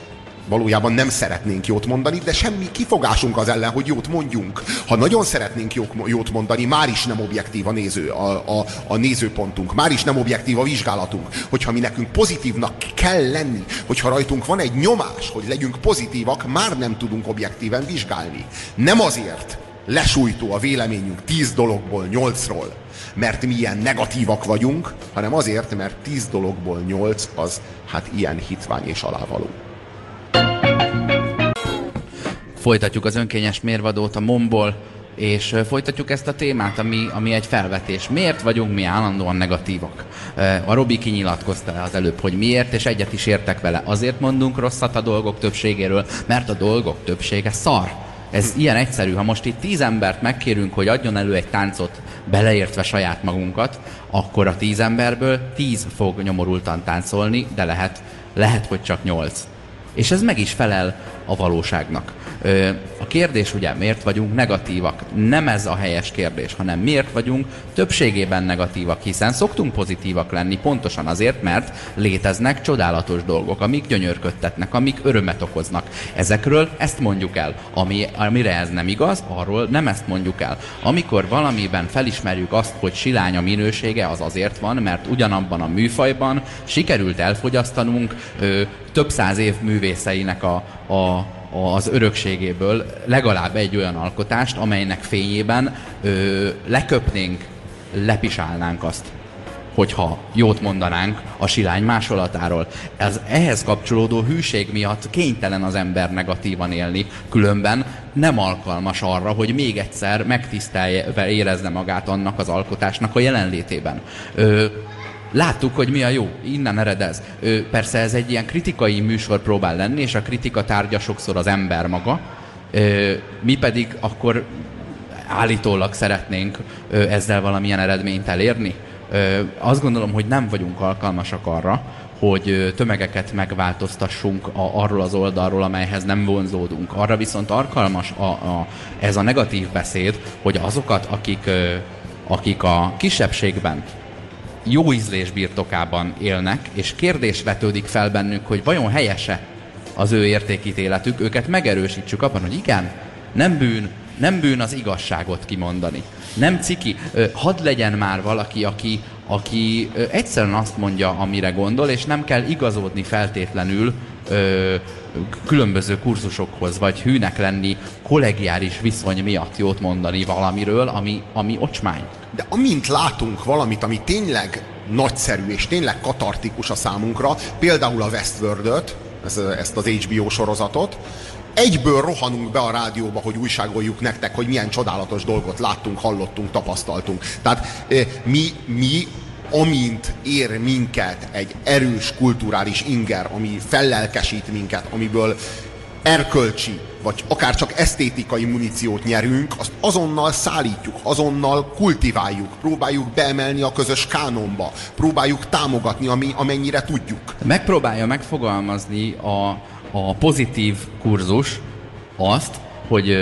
valójában nem szeretnénk jót mondani, de semmi kifogásunk az ellen, hogy jót mondjunk. Ha nagyon szeretnénk jót mondani, már is nem objektív a, néző, a, a, a nézőpontunk, már is nem objektív a vizsgálatunk. Hogyha mi nekünk pozitívnak kell lenni, hogyha rajtunk van egy nyomás, hogy legyünk pozitívak, már nem tudunk objektíven vizsgálni. Nem azért lesújtó a véleményünk tíz dologból nyolcról, mert mi ilyen negatívak vagyunk, hanem azért, mert tíz dologból nyolc az hát ilyen hitvány és alávaló. Folytatjuk az önkényes mérvadót a momból, és folytatjuk ezt a témát, ami, ami egy felvetés. Miért vagyunk mi állandóan negatívak? A Robi kinyilatkozta az előbb, hogy miért, és egyet is értek vele. Azért mondunk rosszat a dolgok többségéről, mert a dolgok többsége szar. Ez ilyen egyszerű. Ha most itt tíz embert megkérünk, hogy adjon elő egy táncot, beleértve saját magunkat, akkor a tíz emberből tíz fog nyomorultan táncolni, de lehet, lehet hogy csak nyolc. És ez meg is felel a valóságnak. A kérdés ugye, miért vagyunk negatívak? Nem ez a helyes kérdés, hanem miért vagyunk többségében negatívak, hiszen szoktunk pozitívak lenni pontosan azért, mert léteznek csodálatos dolgok, amik gyönyörködtetnek, amik örömet okoznak. Ezekről ezt mondjuk el. Ami, amire ez nem igaz, arról nem ezt mondjuk el. Amikor valamiben felismerjük azt, hogy silány a minősége, az azért van, mert ugyanabban a műfajban sikerült elfogyasztanunk ö, több száz év művészeinek a, a az örökségéből legalább egy olyan alkotást, amelynek fényében ö, leköpnénk, lepisálnánk azt, hogyha jót mondanánk a silány másolatáról. Ez ehhez kapcsolódó hűség miatt kénytelen az ember negatívan élni, különben nem alkalmas arra, hogy még egyszer megtisztelje, érezze magát annak az alkotásnak a jelenlétében. Ö, láttuk, hogy mi a jó, innen eredez. Ő, persze ez egy ilyen kritikai műsor próbál lenni, és a kritika tárgya sokszor az ember maga, ö, mi pedig akkor állítólag szeretnénk ö, ezzel valamilyen eredményt elérni. Ö, azt gondolom, hogy nem vagyunk alkalmasak arra, hogy tömegeket megváltoztassunk a, arról az oldalról, amelyhez nem vonzódunk. Arra viszont alkalmas a, a, ez a negatív beszéd, hogy azokat, akik, akik a kisebbségben jó ízlés birtokában élnek, és kérdés vetődik fel bennük, hogy vajon helyese az ő értékítéletük, őket megerősítsük abban, hogy igen, nem bűn, nem bűn az igazságot kimondani. Nem ciki. Hadd legyen már valaki, aki, aki egyszerűen azt mondja, amire gondol, és nem kell igazodni feltétlenül ö, különböző kurzusokhoz, vagy hűnek lenni kollegiális viszony miatt jót mondani valamiről, ami, ami ocsmány. De amint látunk valamit, ami tényleg nagyszerű és tényleg katartikus a számunkra, például a Westworld-öt, ezt az HBO sorozatot, egyből rohanunk be a rádióba, hogy újságoljuk nektek, hogy milyen csodálatos dolgot láttunk, hallottunk, tapasztaltunk. Tehát mi, mi amint ér minket egy erős kulturális inger, ami fellelkesít minket, amiből erkölcsi, vagy akár csak esztétikai muníciót nyerünk, azt azonnal szállítjuk, azonnal kultiváljuk, próbáljuk beemelni a közös kánonba, próbáljuk támogatni, ami, amennyire tudjuk. Megpróbálja megfogalmazni a, a pozitív kurzus azt, hogy,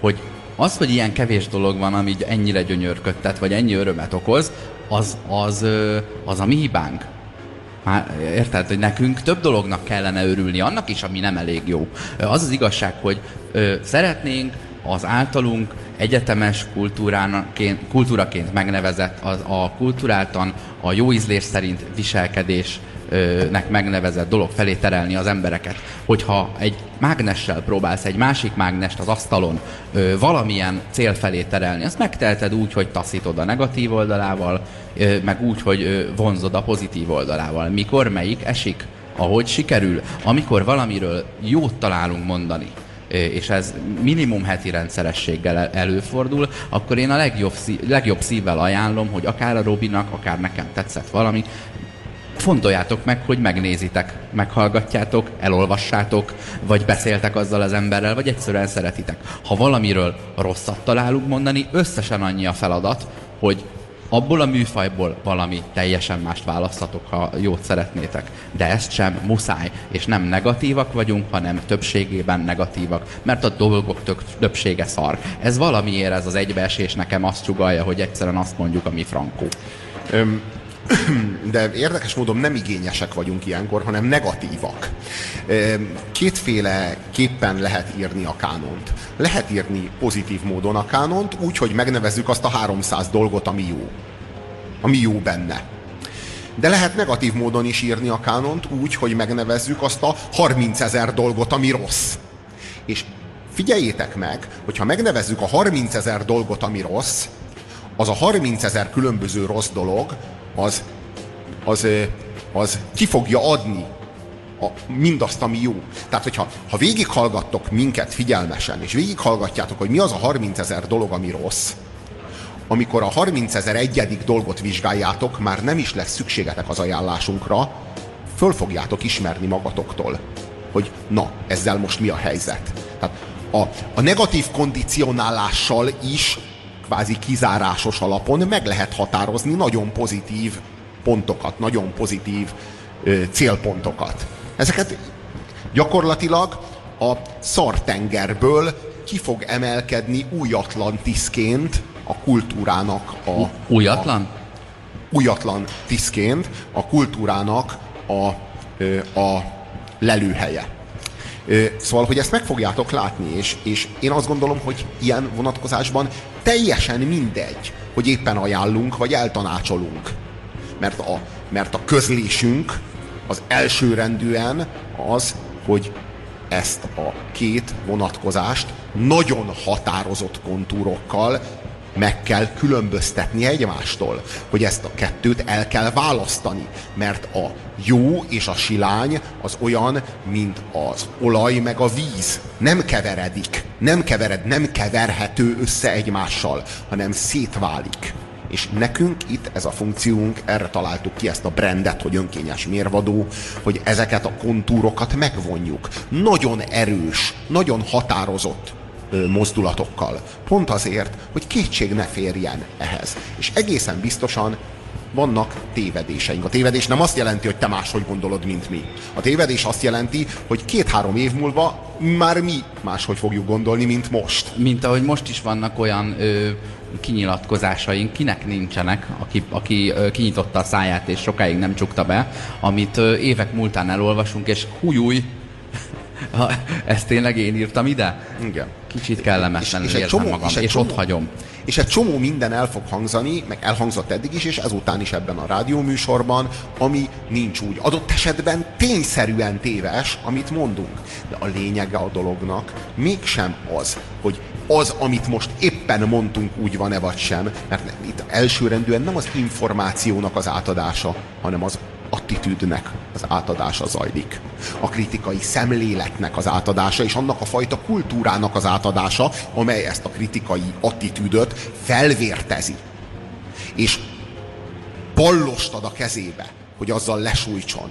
hogy az, hogy ilyen kevés dolog van, ami ennyire gyönyörködtet, vagy ennyi örömet okoz, az, az, az a mi hibánk. Már érted, hogy nekünk több dolognak kellene örülni, annak is, ami nem elég jó. Az az igazság, hogy szeretnénk az általunk egyetemes kultúraként megnevezett, az, a kultúráltan a jó ízlés szerint viselkedés nek megnevezett dolog felé terelni az embereket. Hogyha egy mágnessel próbálsz egy másik mágnest az asztalon ö, valamilyen cél felé terelni, azt megtelted úgy, hogy taszítod a negatív oldalával, ö, meg úgy, hogy ö, vonzod a pozitív oldalával. Mikor melyik esik? Ahogy sikerül. Amikor valamiről jót találunk mondani, és ez minimum heti rendszerességgel előfordul, akkor én a legjobb, szív, legjobb szívvel ajánlom, hogy akár a Robinak, akár nekem tetszett valami, fontoljátok meg, hogy megnézitek, meghallgatjátok, elolvassátok, vagy beszéltek azzal az emberrel, vagy egyszerűen szeretitek. Ha valamiről rosszat találunk mondani, összesen annyi a feladat, hogy abból a műfajból valami teljesen mást választhatok, ha jót szeretnétek. De ezt sem muszáj, és nem negatívak vagyunk, hanem többségében negatívak, mert a dolgok tök, többsége szar. Ez valamiért ez az egybeesés nekem azt sugalja, hogy egyszerűen azt mondjuk, ami frankó. (clears throat) de érdekes módon nem igényesek vagyunk ilyenkor, hanem negatívak. Kétféle képpen lehet írni a kánont. Lehet írni pozitív módon a kánont, úgy, hogy megnevezzük azt a 300 dolgot, ami jó. Ami jó benne. De lehet negatív módon is írni a kánont úgy, hogy megnevezzük azt a 30 ezer dolgot, ami rossz. És figyeljétek meg, hogyha megnevezzük a 30 ezer dolgot, ami rossz, az a 30 ezer különböző rossz dolog, az, az, az ki fogja adni a, mindazt, ami jó. Tehát, hogyha ha végighallgattok minket figyelmesen, és végighallgatjátok, hogy mi az a 30 ezer dolog, ami rossz, amikor a 30 ezer egyedik dolgot vizsgáljátok, már nem is lesz szükségetek az ajánlásunkra, föl fogjátok ismerni magatoktól, hogy na, ezzel most mi a helyzet. Tehát a, a negatív kondicionálással is kvázi kizárásos alapon meg lehet határozni nagyon pozitív pontokat, nagyon pozitív ö, célpontokat. Ezeket gyakorlatilag a szartengerből ki fog emelkedni új Atlantiszként a kultúrának a... Újatlan? A, újatlan tiszként a kultúrának a, a lelőhelye. Szóval, hogy ezt meg fogjátok látni, és, és én azt gondolom, hogy ilyen vonatkozásban teljesen mindegy, hogy éppen ajánlunk, vagy eltanácsolunk. Mert a, mert a közlésünk az elsőrendűen az, hogy ezt a két vonatkozást nagyon határozott kontúrokkal meg kell különböztetni egymástól, hogy ezt a kettőt el kell választani, mert a jó és a silány az olyan, mint az olaj meg a víz. Nem keveredik, nem kevered, nem keverhető össze egymással, hanem szétválik. És nekünk itt ez a funkciónk, erre találtuk ki ezt a brandet, hogy önkényes mérvadó, hogy ezeket a kontúrokat megvonjuk. Nagyon erős, nagyon határozott mozdulatokkal. Pont azért, hogy kétség ne férjen ehhez. És egészen biztosan vannak tévedéseink. A tévedés nem azt jelenti, hogy te máshogy gondolod, mint mi. A tévedés azt jelenti, hogy két-három év múlva már mi máshogy fogjuk gondolni, mint most. Mint ahogy most is vannak olyan ö, kinyilatkozásaink, kinek nincsenek, aki, aki ö, kinyitotta a száját és sokáig nem csukta be, amit ö, évek múltán elolvasunk, és hújúj, (laughs) ezt tényleg én írtam ide? Igen. Kicsit kellemetlen és, és, csomó, magam, és, és csomó, ott hagyom. És egy csomó minden el fog hangzani, meg elhangzott eddig is, és ezután is ebben a rádióműsorban, ami nincs úgy. Adott esetben tényszerűen téves, amit mondunk. De a lényege a dolognak mégsem az, hogy az, amit most éppen mondtunk, úgy van-e vagy sem, mert itt elsőrendűen nem az információnak az átadása, hanem az attitűdnek az átadása zajlik. A kritikai szemléletnek az átadása, és annak a fajta kultúrának az átadása, amely ezt a kritikai attitűdöt felvértezi. És ballost ad a kezébe, hogy azzal lesújtson.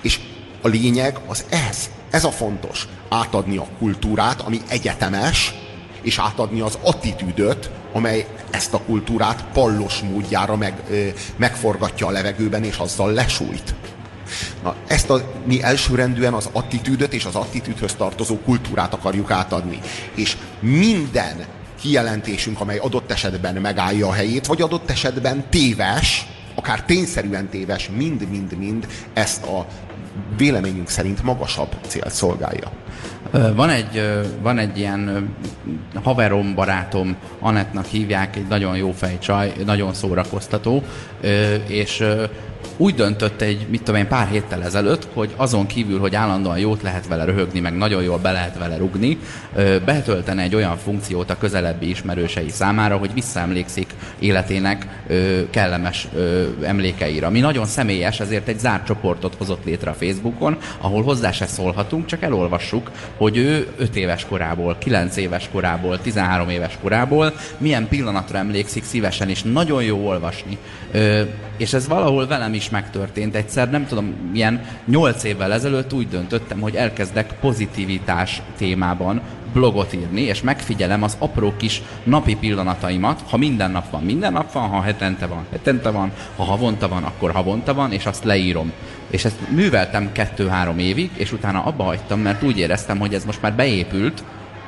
És a lényeg az ez. Ez a fontos. Átadni a kultúrát, ami egyetemes, és átadni az attitűdöt, amely ezt a kultúrát pallos módjára meg, ö, megforgatja a levegőben, és azzal lesújt. Na, ezt a, mi elsőrendűen az attitűdöt és az attitűdhöz tartozó kultúrát akarjuk átadni. És minden kijelentésünk, amely adott esetben megállja a helyét, vagy adott esetben téves, akár tényszerűen téves, mind-mind-mind ezt a véleményünk szerint magasabb célt szolgálja. Van egy, van egy ilyen haverom, barátom, Anettnak hívják, egy nagyon jó fejcsaj, nagyon szórakoztató, és úgy döntött egy, mit tudom én, pár héttel ezelőtt, hogy azon kívül, hogy állandóan jót lehet vele röhögni, meg nagyon jól be lehet vele rugni, betöltene egy olyan funkciót a közelebbi ismerősei számára, hogy visszaemlékszik életének kellemes emlékeire. Ami nagyon személyes, ezért egy zárt csoportot hozott létre a Facebookon, ahol hozzá se szólhatunk, csak elolvassuk, hogy ő 5 éves korából, 9 éves korából, 13 éves korából milyen pillanatra emlékszik szívesen, és nagyon jó olvasni és ez valahol velem is megtörtént. Egyszer, nem tudom, milyen nyolc évvel ezelőtt úgy döntöttem, hogy elkezdek pozitivitás témában blogot írni, és megfigyelem az apró kis napi pillanataimat, ha minden nap van, minden nap van, ha hetente van, hetente van, ha havonta van, akkor havonta van, és azt leírom. És ezt műveltem kettő-három évig, és utána abba hagytam, mert úgy éreztem, hogy ez most már beépült,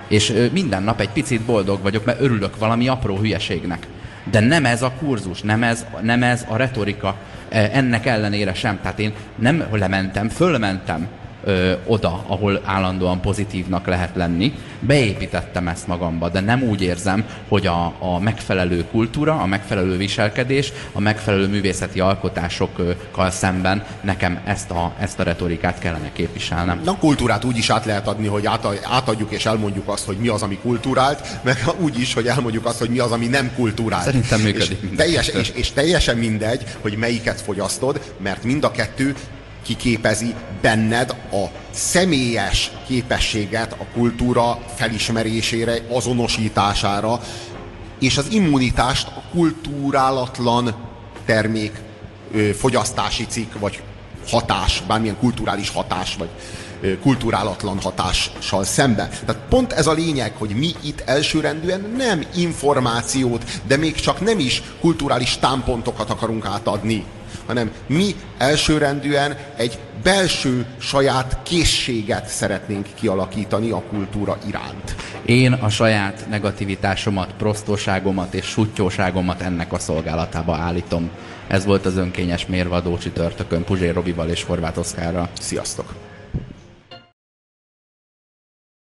és minden nap egy picit boldog vagyok, mert örülök valami apró hülyeségnek. De nem ez a kurzus, nem ez, nem ez a retorika, ennek ellenére sem. Tehát én nem lementem, fölmentem ö, oda, ahol állandóan pozitívnak lehet lenni. Beépítettem ezt magamba, de nem úgy érzem, hogy a, a megfelelő kultúra, a megfelelő viselkedés, a megfelelő művészeti alkotásokkal szemben nekem ezt a, ezt a retorikát kellene képviselnem. Na, kultúrát úgy is át lehet adni, hogy át, átadjuk és elmondjuk azt, hogy mi az, ami kultúrált, meg úgy is, hogy elmondjuk azt, hogy mi az, ami nem kultúrált. Szerintem működik és, teljes, és, és teljesen mindegy, hogy melyiket fogyasztod, mert mind a kettő kiképezi benned a személyes képességet a kultúra felismerésére, azonosítására, és az immunitást a kultúrálatlan termék fogyasztási cikk, vagy hatás, bármilyen kulturális hatás, vagy kulturálatlan hatással szemben. Tehát pont ez a lényeg, hogy mi itt elsőrendűen nem információt, de még csak nem is kulturális támpontokat akarunk átadni, hanem mi elsőrendűen egy belső saját készséget szeretnénk kialakítani a kultúra iránt. Én a saját negativitásomat, prostóságomat és sutyóságomat ennek a szolgálatába állítom. Ez volt az önkényes mérvadó csütörtökön Puzsér Robival és Horváth Oszkárral. Sziasztok!